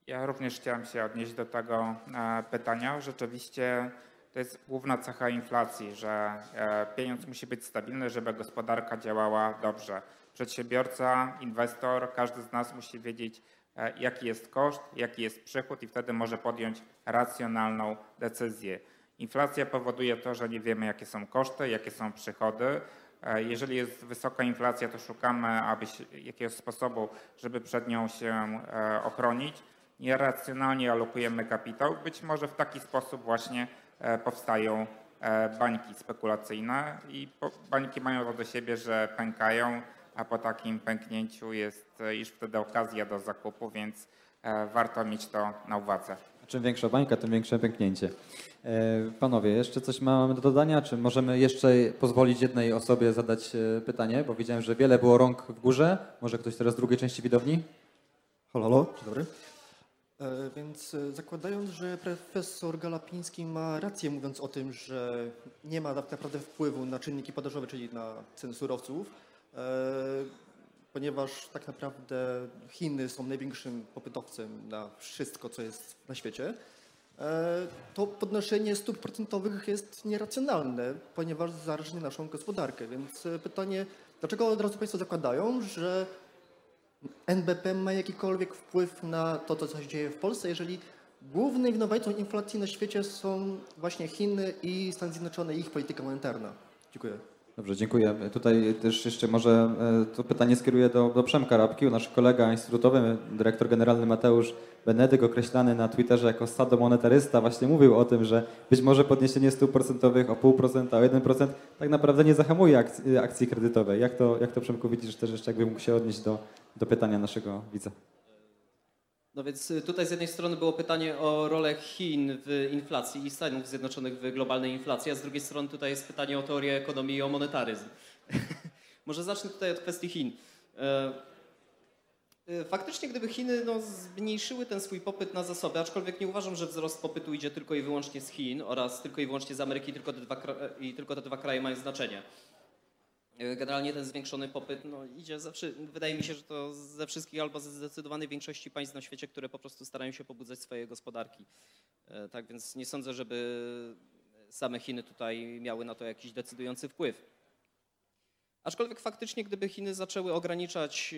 Ja również chciałem się odnieść do tego e, pytania. Rzeczywiście to jest główna cecha inflacji, że e, pieniądz musi być stabilny, żeby gospodarka działała dobrze. Przedsiębiorca, inwestor, każdy z nas musi wiedzieć, e, jaki jest koszt, jaki jest przychód i wtedy może podjąć racjonalną decyzję. Inflacja powoduje to, że nie wiemy, jakie są koszty, jakie są przychody. Jeżeli jest wysoka inflacja, to szukamy aby jakiegoś sposobu, żeby przed nią się ochronić. Nieracjonalnie alokujemy kapitał. Być może w taki sposób właśnie e, powstają e, bańki spekulacyjne i bańki mają to do siebie, że pękają, a po takim pęknięciu jest e, już wtedy okazja do zakupu, więc e, warto mieć to na uwadze. Czym większa bańka, tym większe pęknięcie. E, Panowie, jeszcze coś mamy do dodania? Czy możemy jeszcze pozwolić jednej osobie zadać e, pytanie? Bo widziałem, że wiele było rąk w górze. Może ktoś teraz z drugiej części widowni? Halo, halo, dzień dobry. E, Więc e, zakładając, że profesor Galapiński ma rację mówiąc o tym, że nie ma tak naprawdę wpływu na czynniki podażowe, czyli na ceny surowców, e, ponieważ tak naprawdę Chiny są największym popytowcem na wszystko, co jest na świecie, to podnoszenie stóp procentowych jest nieracjonalne, ponieważ zarażnie naszą gospodarkę. Więc pytanie, dlaczego od razu Państwo zakładają, że NBP ma jakikolwiek wpływ na to, co się dzieje w Polsce, jeżeli głównym winowajcą inflacji na świecie są właśnie Chiny i Stany Zjednoczone i ich polityka monetarna? Dziękuję. Dobrze, dziękuję. Tutaj też jeszcze może e, to pytanie skieruję do, do Przemka Rabki, nasz kolega instytutowy, dyrektor generalny Mateusz Benedyk, określany na Twitterze jako sadomonetarysta, właśnie mówił o tym, że być może podniesienie stóp procentowych o 0,5%, o 1% tak naprawdę nie zahamuje akcji, akcji kredytowej. Jak to, jak to Przemku widzisz też jeszcze jakby mógł się odnieść do, do pytania naszego widza? No więc y, tutaj z jednej strony było pytanie o rolę Chin w inflacji i Stanów Zjednoczonych w globalnej inflacji, a z drugiej strony tutaj jest pytanie o teorię ekonomii i o monetaryzm. [LAUGHS] Może zacznę tutaj od kwestii Chin. E, e, faktycznie, gdyby Chiny no, zmniejszyły ten swój popyt na zasoby, aczkolwiek nie uważam, że wzrost popytu idzie tylko i wyłącznie z Chin oraz tylko i wyłącznie z Ameryki, tylko te dwa, i tylko te dwa kraje mają znaczenie. E, generalnie ten zwiększony popyt no, idzie, ze, wydaje mi się, że to ze wszystkich albo ze zdecydowanej większości państw na świecie, które po prostu starają się pobudzać swoje gospodarki. E, tak więc nie sądzę, żeby same Chiny tutaj miały na to jakiś decydujący wpływ. Aczkolwiek faktycznie, gdyby Chiny zaczęły ograniczać,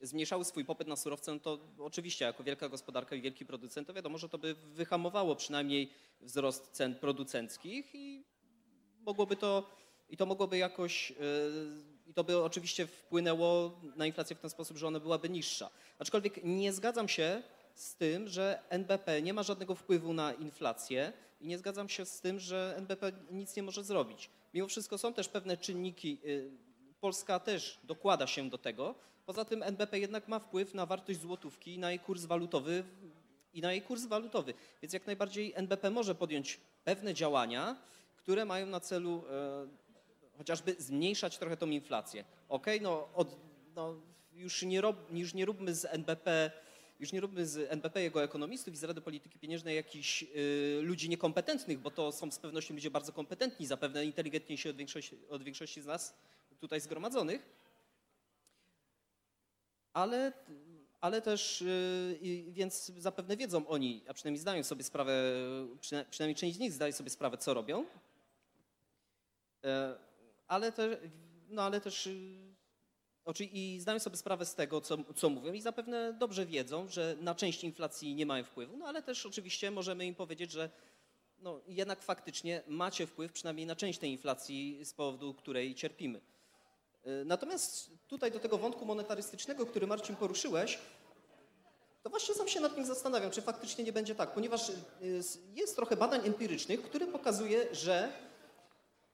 e, zmniejszały swój popyt na surowce, no to oczywiście jako wielka gospodarka i wielki producent, to wiadomo, że to by wyhamowało przynajmniej wzrost cen producenckich i mogłoby to i to mogłoby jakoś, e, i to by oczywiście wpłynęło na inflację w ten sposób, że ona byłaby niższa. Aczkolwiek nie zgadzam się z tym, że NBP nie ma żadnego wpływu na inflację i nie zgadzam się z tym, że NBP nic nie może zrobić. Mimo wszystko są też pewne czynniki, e, Polska też dokłada się do tego. Poza tym NBP jednak ma wpływ na wartość złotówki na jej kurs walutowy i na jej kurs walutowy. Więc jak najbardziej NBP może podjąć pewne działania, które mają na celu e, chociażby zmniejszać trochę tą inflację. Ok, no, od, no już, nie rob, już nie róbmy z NBP już nie róbmy z NBP jego ekonomistów i z Rady Polityki Pieniężnej jakichś y, ludzi niekompetentnych, bo to są z pewnością ludzie bardzo kompetentni, zapewne inteligentniejsi od większości, od większości z nas tutaj zgromadzonych. Ale, ale też, y, więc zapewne wiedzą oni, a przynajmniej zdają sobie sprawę, przynajmniej część z nich zdaje sobie sprawę, co robią. E, ale, te, no ale też y, i zdają sobie sprawę z tego, co, co mówią i zapewne dobrze wiedzą, że na część inflacji nie mają wpływu, no ale też oczywiście możemy im powiedzieć, że no, jednak faktycznie macie wpływ przynajmniej na część tej inflacji, z powodu której cierpimy. Y, natomiast tutaj do tego wątku monetarystycznego, który Marcin poruszyłeś, to właśnie sam się nad nim zastanawiam, czy faktycznie nie będzie tak, ponieważ y, jest trochę badań empirycznych, które pokazuje, że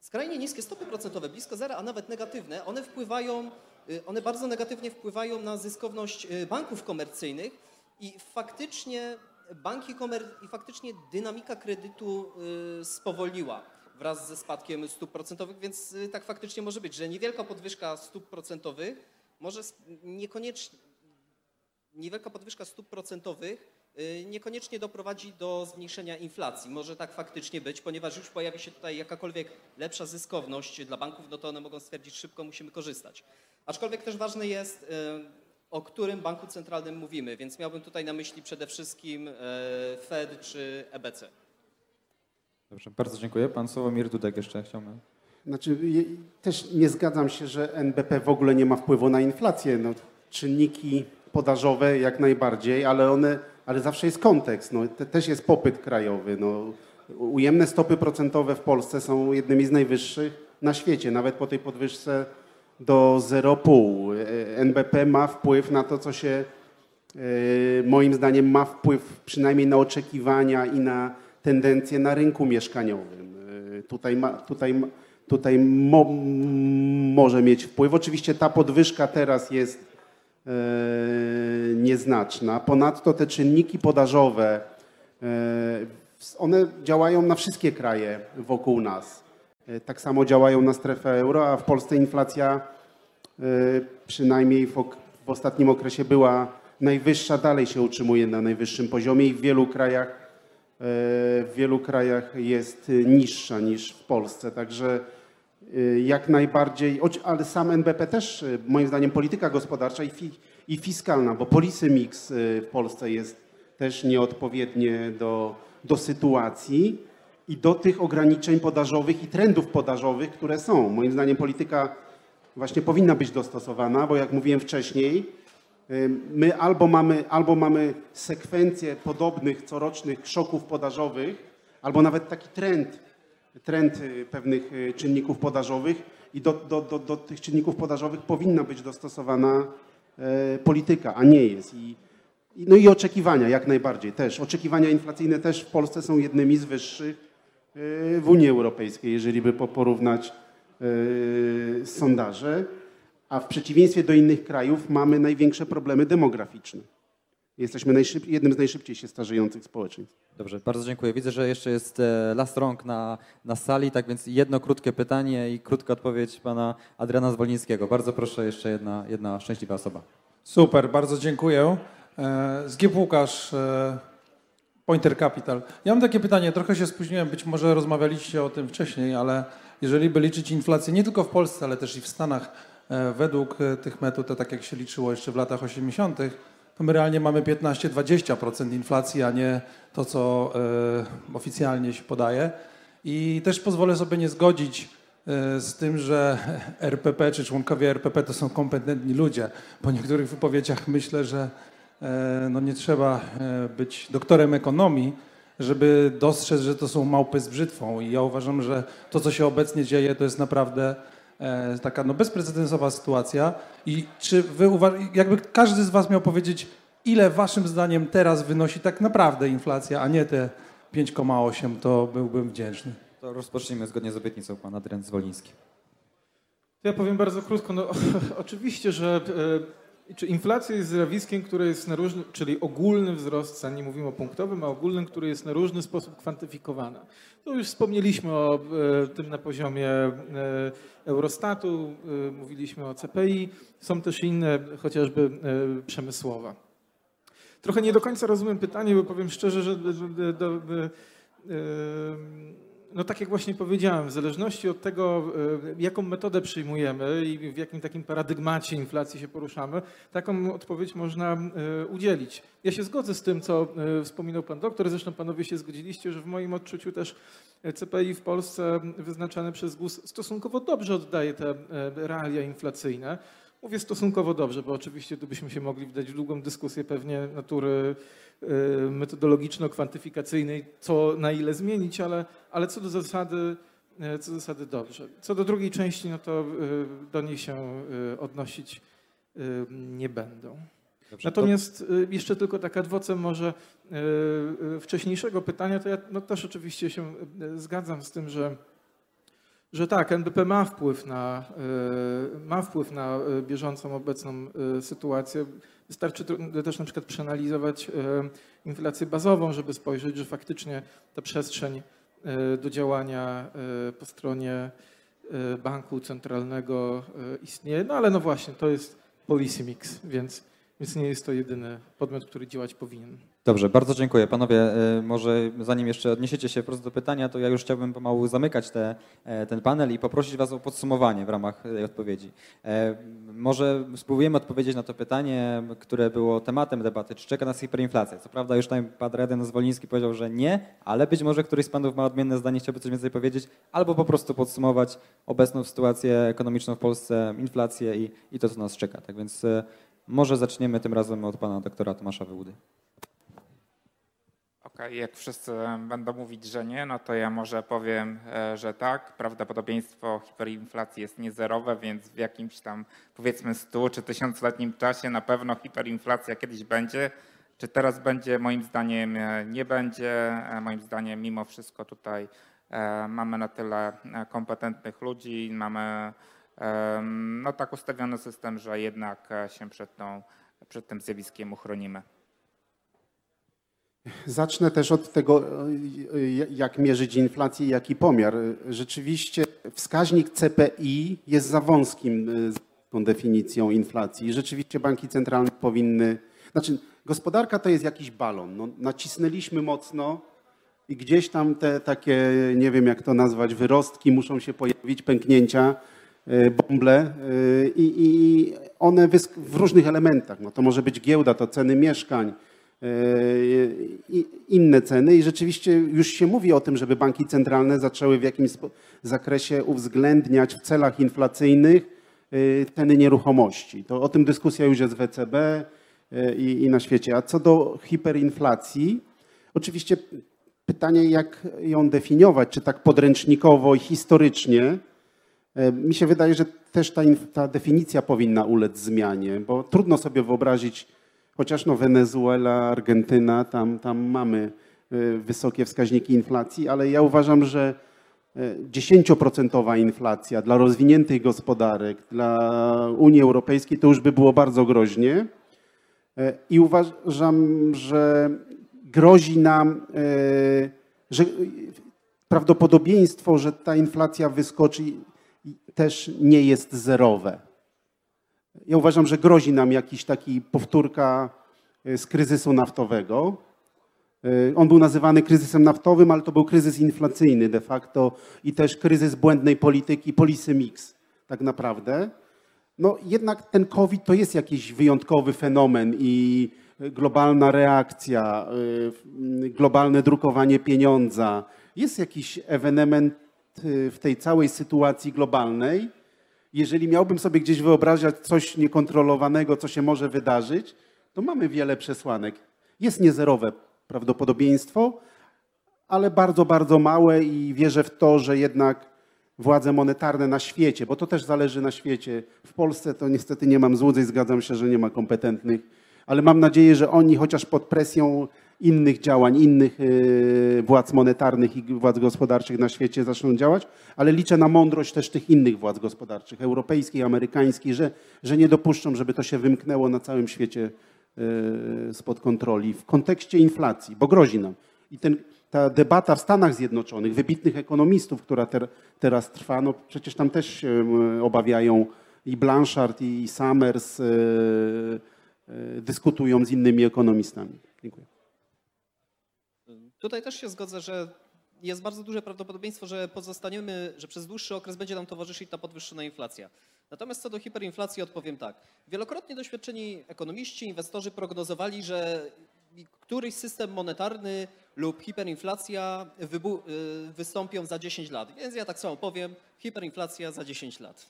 Skrajnie niskie stopy procentowe, blisko zera, a nawet negatywne, one wpływają, y, one bardzo negatywnie wpływają na zyskowność y, banków komercyjnych i faktycznie banki komer i faktycznie dynamika kredytu y, spowolniła wraz ze spadkiem stóp procentowych, więc tak faktycznie może być, że niewielka podwyżka stóp procentowych może niekoniecznie niewielka podwyżka stóp procentowych niekoniecznie doprowadzi do zmniejszenia inflacji. Może tak faktycznie być, ponieważ już pojawi się tutaj jakakolwiek lepsza zyskowność dla banków, no to one mogą stwierdzić szybko, musimy korzystać. Aczkolwiek też ważne jest, y, o którym banku centralnym mówimy, więc miałbym tutaj na myśli przede wszystkim y, Fed czy EBC. Dobrze, bardzo dziękuję. Pan Sławomir Dudek jeszcze chciałbym. Znaczy, też nie zgadzam się, że NBP w ogóle nie ma wpływu na inflację. No, czynniki podażowe jak najbardziej, ale one ale zawsze jest kontekst. No, te, też jest popyt krajowy. No, ujemne stopy procentowe w Polsce są jednymi z najwyższych na świecie, nawet po tej podwyżce do 0,5. E, NBP ma wpływ na to, co się e, moim zdaniem ma wpływ przynajmniej na oczekiwania i na tendencje na rynku mieszkaniowym. E, tutaj, ma, tutaj, tutaj mo, może mieć wpływ. Oczywiście ta podwyżka teraz jest nieznaczna. Ponadto te czynniki podażowe, e, one działają na wszystkie kraje wokół nas. E, tak samo działają na strefę euro, a w Polsce inflacja przynajmniej w, ostatnim okresie była najwyższa, dalej się utrzymuje na najwyższym poziomie i w wielu krajach w wielu krajach jest niższa niż w Polsce. Także jak najbardziej, ale sam NBP też, y, moim zdaniem, polityka gospodarcza i, fi, i fiskalna, bo policy mix y, w Polsce jest też nieodpowiednie do, do sytuacji i do tych ograniczeń podażowych i trendów podażowych, które są. Moim zdaniem polityka właśnie powinna być dostosowana, bo jak mówiłem wcześniej, my albo mamy, albo mamy sekwencję podobnych corocznych szoków podażowych, albo nawet taki trend, trend y, pewnych y, czynników podażowych i do, do, do, do tych czynników podażowych powinna być dostosowana e, polityka, a nie jest. I, no i oczekiwania jak najbardziej też. Oczekiwania inflacyjne też w Polsce są jednymi z wyższych y, w Unii Europejskiej, jeżeli by porównać sondaże a w przeciwieństwie do innych krajów mamy największe problemy demograficzne. Jesteśmy jednym z najszybciej się starzejących społeczeństw. Dobrze, bardzo dziękuję. Widzę, że jeszcze jest e, last rąk na, na sali, tak więc jedno krótkie pytanie i krótka odpowiedź pana Adriana Zwolińskiego. Bardzo proszę, jeszcze jedna, jedna szczęśliwa osoba. Super, bardzo dziękuję. E, Zgib Łukasz, e, Pointer Capital. Ja mam takie pytanie, trochę się spóźniłem, być może rozmawialiście o tym wcześniej, ale jeżeli by liczyć inflację nie tylko w Polsce, ale też i w Stanach, według tych metod, to tak jak się liczyło jeszcze w latach 80., to my realnie mamy 15-20% inflacji, a nie to, co e, oficjalnie się podaje. I też pozwolę sobie nie zgodzić z tym, że [LAUGHS] RPP czy członkowie RPP to są kompetentni ludzie. Po niektórych wypowiedziach myślę, że no nie trzeba być doktorem ekonomii, żeby dostrzec, że to są małpy z brzytwą. I ja uważam, że to, co się obecnie dzieje, to jest naprawdę E, taka no, bezprecedensowa sytuacja. I czy wy jakby każdy z Was miał powiedzieć, ile Waszym zdaniem teraz wynosi tak naprawdę inflacja, a nie te 5,8, to byłbym wdzięczny. To rozpocznijmy zgodnie z obietnicą pan Adrian Zwoliński. Ja powiem bardzo krótko. No, [LAUGHS] oczywiście, że e, czy inflacja jest zjawiskiem, które jest na różny, czyli ogólny wzrost cen, nie mówimy o punktowym, a ogólnym, który jest na różny sposób kwantyfikowany. No już wspomnieliśmy o e, tym na poziomie e, Eurostatu, e, mówiliśmy o CPI, są też inne, chociażby przemysłowa. Trochę nie do końca rozumiem pytanie, bo powiem szczerze, że do, do, do, no tak jak właśnie powiedziałem, w zależności od tego, e, jaką metodę przyjmujemy i w jakim takim paradygmacie inflacji się poruszamy, taką odpowiedź można e, udzielić. Ja się zgodzę z tym, co e, wspominał pan doktor, zresztą panowie się zgodziliście, że w moim odczuciu też CPI w Polsce wyznaczane przez GUS stosunkowo dobrze oddaje te realia inflacyjne. Mówię stosunkowo dobrze, bo oczywiście tu byśmy się mogli wdać w długą dyskusję pewnie natury metodologiczno-kwantyfikacyjnej, co na ile zmienić, ale, ale co do zasady y, co do zasady dobrze. Co do drugiej części, no to y, do niej się odnosić nie będą. Dobrze, Natomiast to... jeszcze tylko taka adwocem może wcześniejszego pytania, to ja no też oczywiście się zgadzam z tym, że, że tak, NBP ma wpływ na, ma wpływ na bieżącą obecną sytuację. Wystarczy też na przykład przeanalizować e, inflację bazową, żeby spojrzeć, że faktycznie ta przestrzeń e, do działania e, po stronie banku centralnego istnieje. No ale no właśnie, to jest policy mix, więc, więc nie jest to jedyny podmiot, który działać powinien. Dobrze, bardzo dziękuję. Panowie, y, może zanim jeszcze odniesiecie się prosto do pytania, to ja już chciałbym pomału zamykać te, e, ten panel i poprosić Was o podsumowanie w ramach tej odpowiedzi. E, może spróbujemy odpowiedzieć na to pytanie, które było tematem debaty, czy czeka nas hiperinflacja. Co prawda już tutaj pan Reden Zwoliński powiedział, że nie, ale być może któryś z panów ma odmienne zdanie, chciałby coś więcej powiedzieć, albo po prostu podsumować obecną sytuację ekonomiczną w Polsce, inflację i, i to, co nas czeka. Tak więc e, może zaczniemy tym razem od pana doktora Tomasza Wyłudy. Jak wszyscy będą mówić, że nie, no to ja może powiem, e, że tak. Prawdopodobieństwo hiperinflacji jest niezerowe, więc w jakimś tam powiedzmy 100 czy tysiącletnim czasie na pewno hiperinflacja kiedyś będzie. Czy teraz będzie? Moim zdaniem e, nie będzie. E, moim zdaniem mimo wszystko tutaj mamy na tyle kompetentnych ludzi, mamy no tak ustawiony system, że jednak się przed, tą, przed tym zjawiskiem uchronimy. Zacznę też od tego, jak mierzyć inflację, jaki pomiar. Rzeczywiście wskaźnik CPI jest za wąskim e, tą definicją inflacji. Rzeczywiście banki centralne powinny. Znaczy, gospodarka to jest jakiś balon. No, nacisnęliśmy mocno i gdzieś tam te takie, nie wiem jak to nazwać, wyrostki muszą się pojawić, pęknięcia, e, bąble e, i, i one w różnych elementach. No, to może być giełda, to ceny mieszkań inne ceny i rzeczywiście już się mówi o tym, żeby banki centralne zaczęły w jakimś zakresie uwzględniać w celach inflacyjnych ceny nieruchomości. To o tym dyskusja już jest w ECB i, i na świecie. A co do hiperinflacji, oczywiście pytanie, jak ją definiować, czy tak podręcznikowo i historycznie. Mi się wydaje, że też ta, ta definicja powinna ulec zmianie, bo trudno sobie wyobrazić, chociaż no Wenezuela, Argentyna, tam, tam mamy wysokie wskaźniki inflacji, ale ja uważam, że 10% inflacja dla rozwiniętych gospodarek, dla Unii Europejskiej to już by było bardzo groźnie. I uważam, że grozi nam, że prawdopodobieństwo, że ta inflacja wyskoczy, też nie jest zerowe. Ja uważam, że grozi nam jakiś taki powtórka z kryzysu naftowego. On był nazywany kryzysem naftowym, ale to był kryzys inflacyjny de facto i też kryzys błędnej polityki, policy mix tak naprawdę. No jednak ten COVID to jest jakiś wyjątkowy fenomen i globalna reakcja, globalne drukowanie pieniądza. Jest jakiś ewenement w tej całej sytuacji globalnej. Jeżeli miałbym sobie gdzieś wyobrażać coś niekontrolowanego, co się może wydarzyć, to mamy wiele przesłanek. Jest niezerowe prawdopodobieństwo, ale bardzo, bardzo małe i wierzę w to, że jednak władze monetarne na świecie, bo to też zależy na świecie. W Polsce to niestety nie mam złudzeń, zgadzam się, że nie ma kompetentnych, ale mam nadzieję, że oni chociaż pod presją innych działań, innych władz monetarnych i władz gospodarczych na świecie zaczną działać, ale liczę na mądrość też tych innych władz gospodarczych, europejskiej, amerykańskiej, że, że nie dopuszczą, żeby to się wymknęło na całym świecie spod kontroli w kontekście inflacji, bo grozi nam. I ten, ta debata w Stanach Zjednoczonych, wybitnych ekonomistów, która ter, teraz trwa, no przecież tam też się obawiają i Blanchard, i Summers dyskutują z innymi ekonomistami. Dziękuję. Tutaj też się zgodzę, że jest bardzo duże prawdopodobieństwo, że pozostaniemy, że przez dłuższy okres będzie nam towarzyszyć ta podwyższona inflacja. Natomiast co do hiperinflacji odpowiem tak. Wielokrotnie doświadczeni ekonomiści, inwestorzy prognozowali, że któryś system monetarny lub hiperinflacja wystąpią za 10 lat. Więc ja tak samo powiem, hiperinflacja za 10 lat.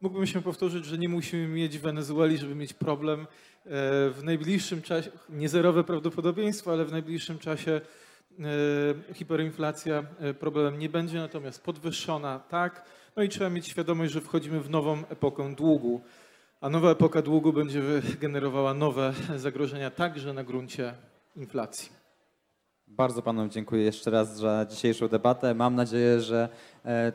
Mógłbym się powtórzyć, że nie musimy mieć Wenezueli, żeby mieć problem. W najbliższym czasie, niezerowe prawdopodobieństwo, ale w najbliższym czasie hiperinflacja problemem nie będzie, natomiast podwyższona tak. No i trzeba mieć świadomość, że wchodzimy w nową epokę długu, a nowa epoka długu będzie generowała nowe zagrożenia także na gruncie inflacji. Bardzo panom dziękuję jeszcze raz za dzisiejszą debatę. Mam nadzieję, że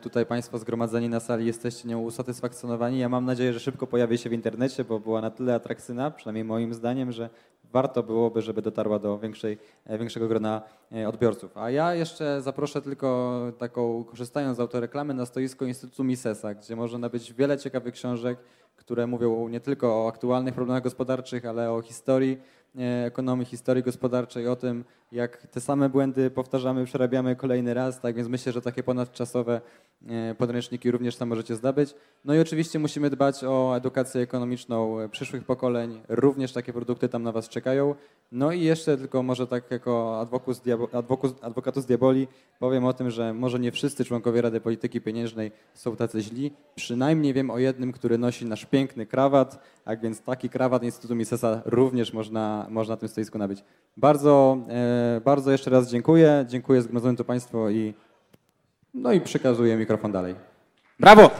tutaj państwo zgromadzeni na sali jesteście nią usatysfakcjonowani. Ja mam nadzieję, że szybko pojawi się w internecie, bo była na tyle atrakcyjna, przynajmniej moim zdaniem, że warto byłoby, żeby dotarła do większej, większego grona odbiorców. A ja jeszcze zaproszę tylko taką, korzystając z autoreklamy, na stoisko Instytutu Misesa, gdzie można nabyć wiele ciekawych książek, które mówią nie tylko o aktualnych problemach gospodarczych, ale o historii ekonomii, historii gospodarczej, o tym, jak te same błędy powtarzamy, przerabiamy kolejny raz, tak więc myślę, że takie ponadczasowe podręczniki również tam możecie zdobyć. No i oczywiście musimy dbać o edukację ekonomiczną przyszłych pokoleń, również takie produkty tam na Was czekają. No i jeszcze tylko może tak jako advocatus, advocatus, advocatus diaboli powiem o tym, że może nie wszyscy członkowie Rady Polityki Pieniężnej są tacy źli. Przynajmniej wiem o jednym, który nosi nasz piękny krawat, a więc taki krawat Instytutu Misesa również można, można na tym stoisku nabyć. Bardzo, bardzo jeszcze raz dziękuję. Dziękuję zgromadzone tu Państwo i no i przekazuję mikrofon dalej. Brawo!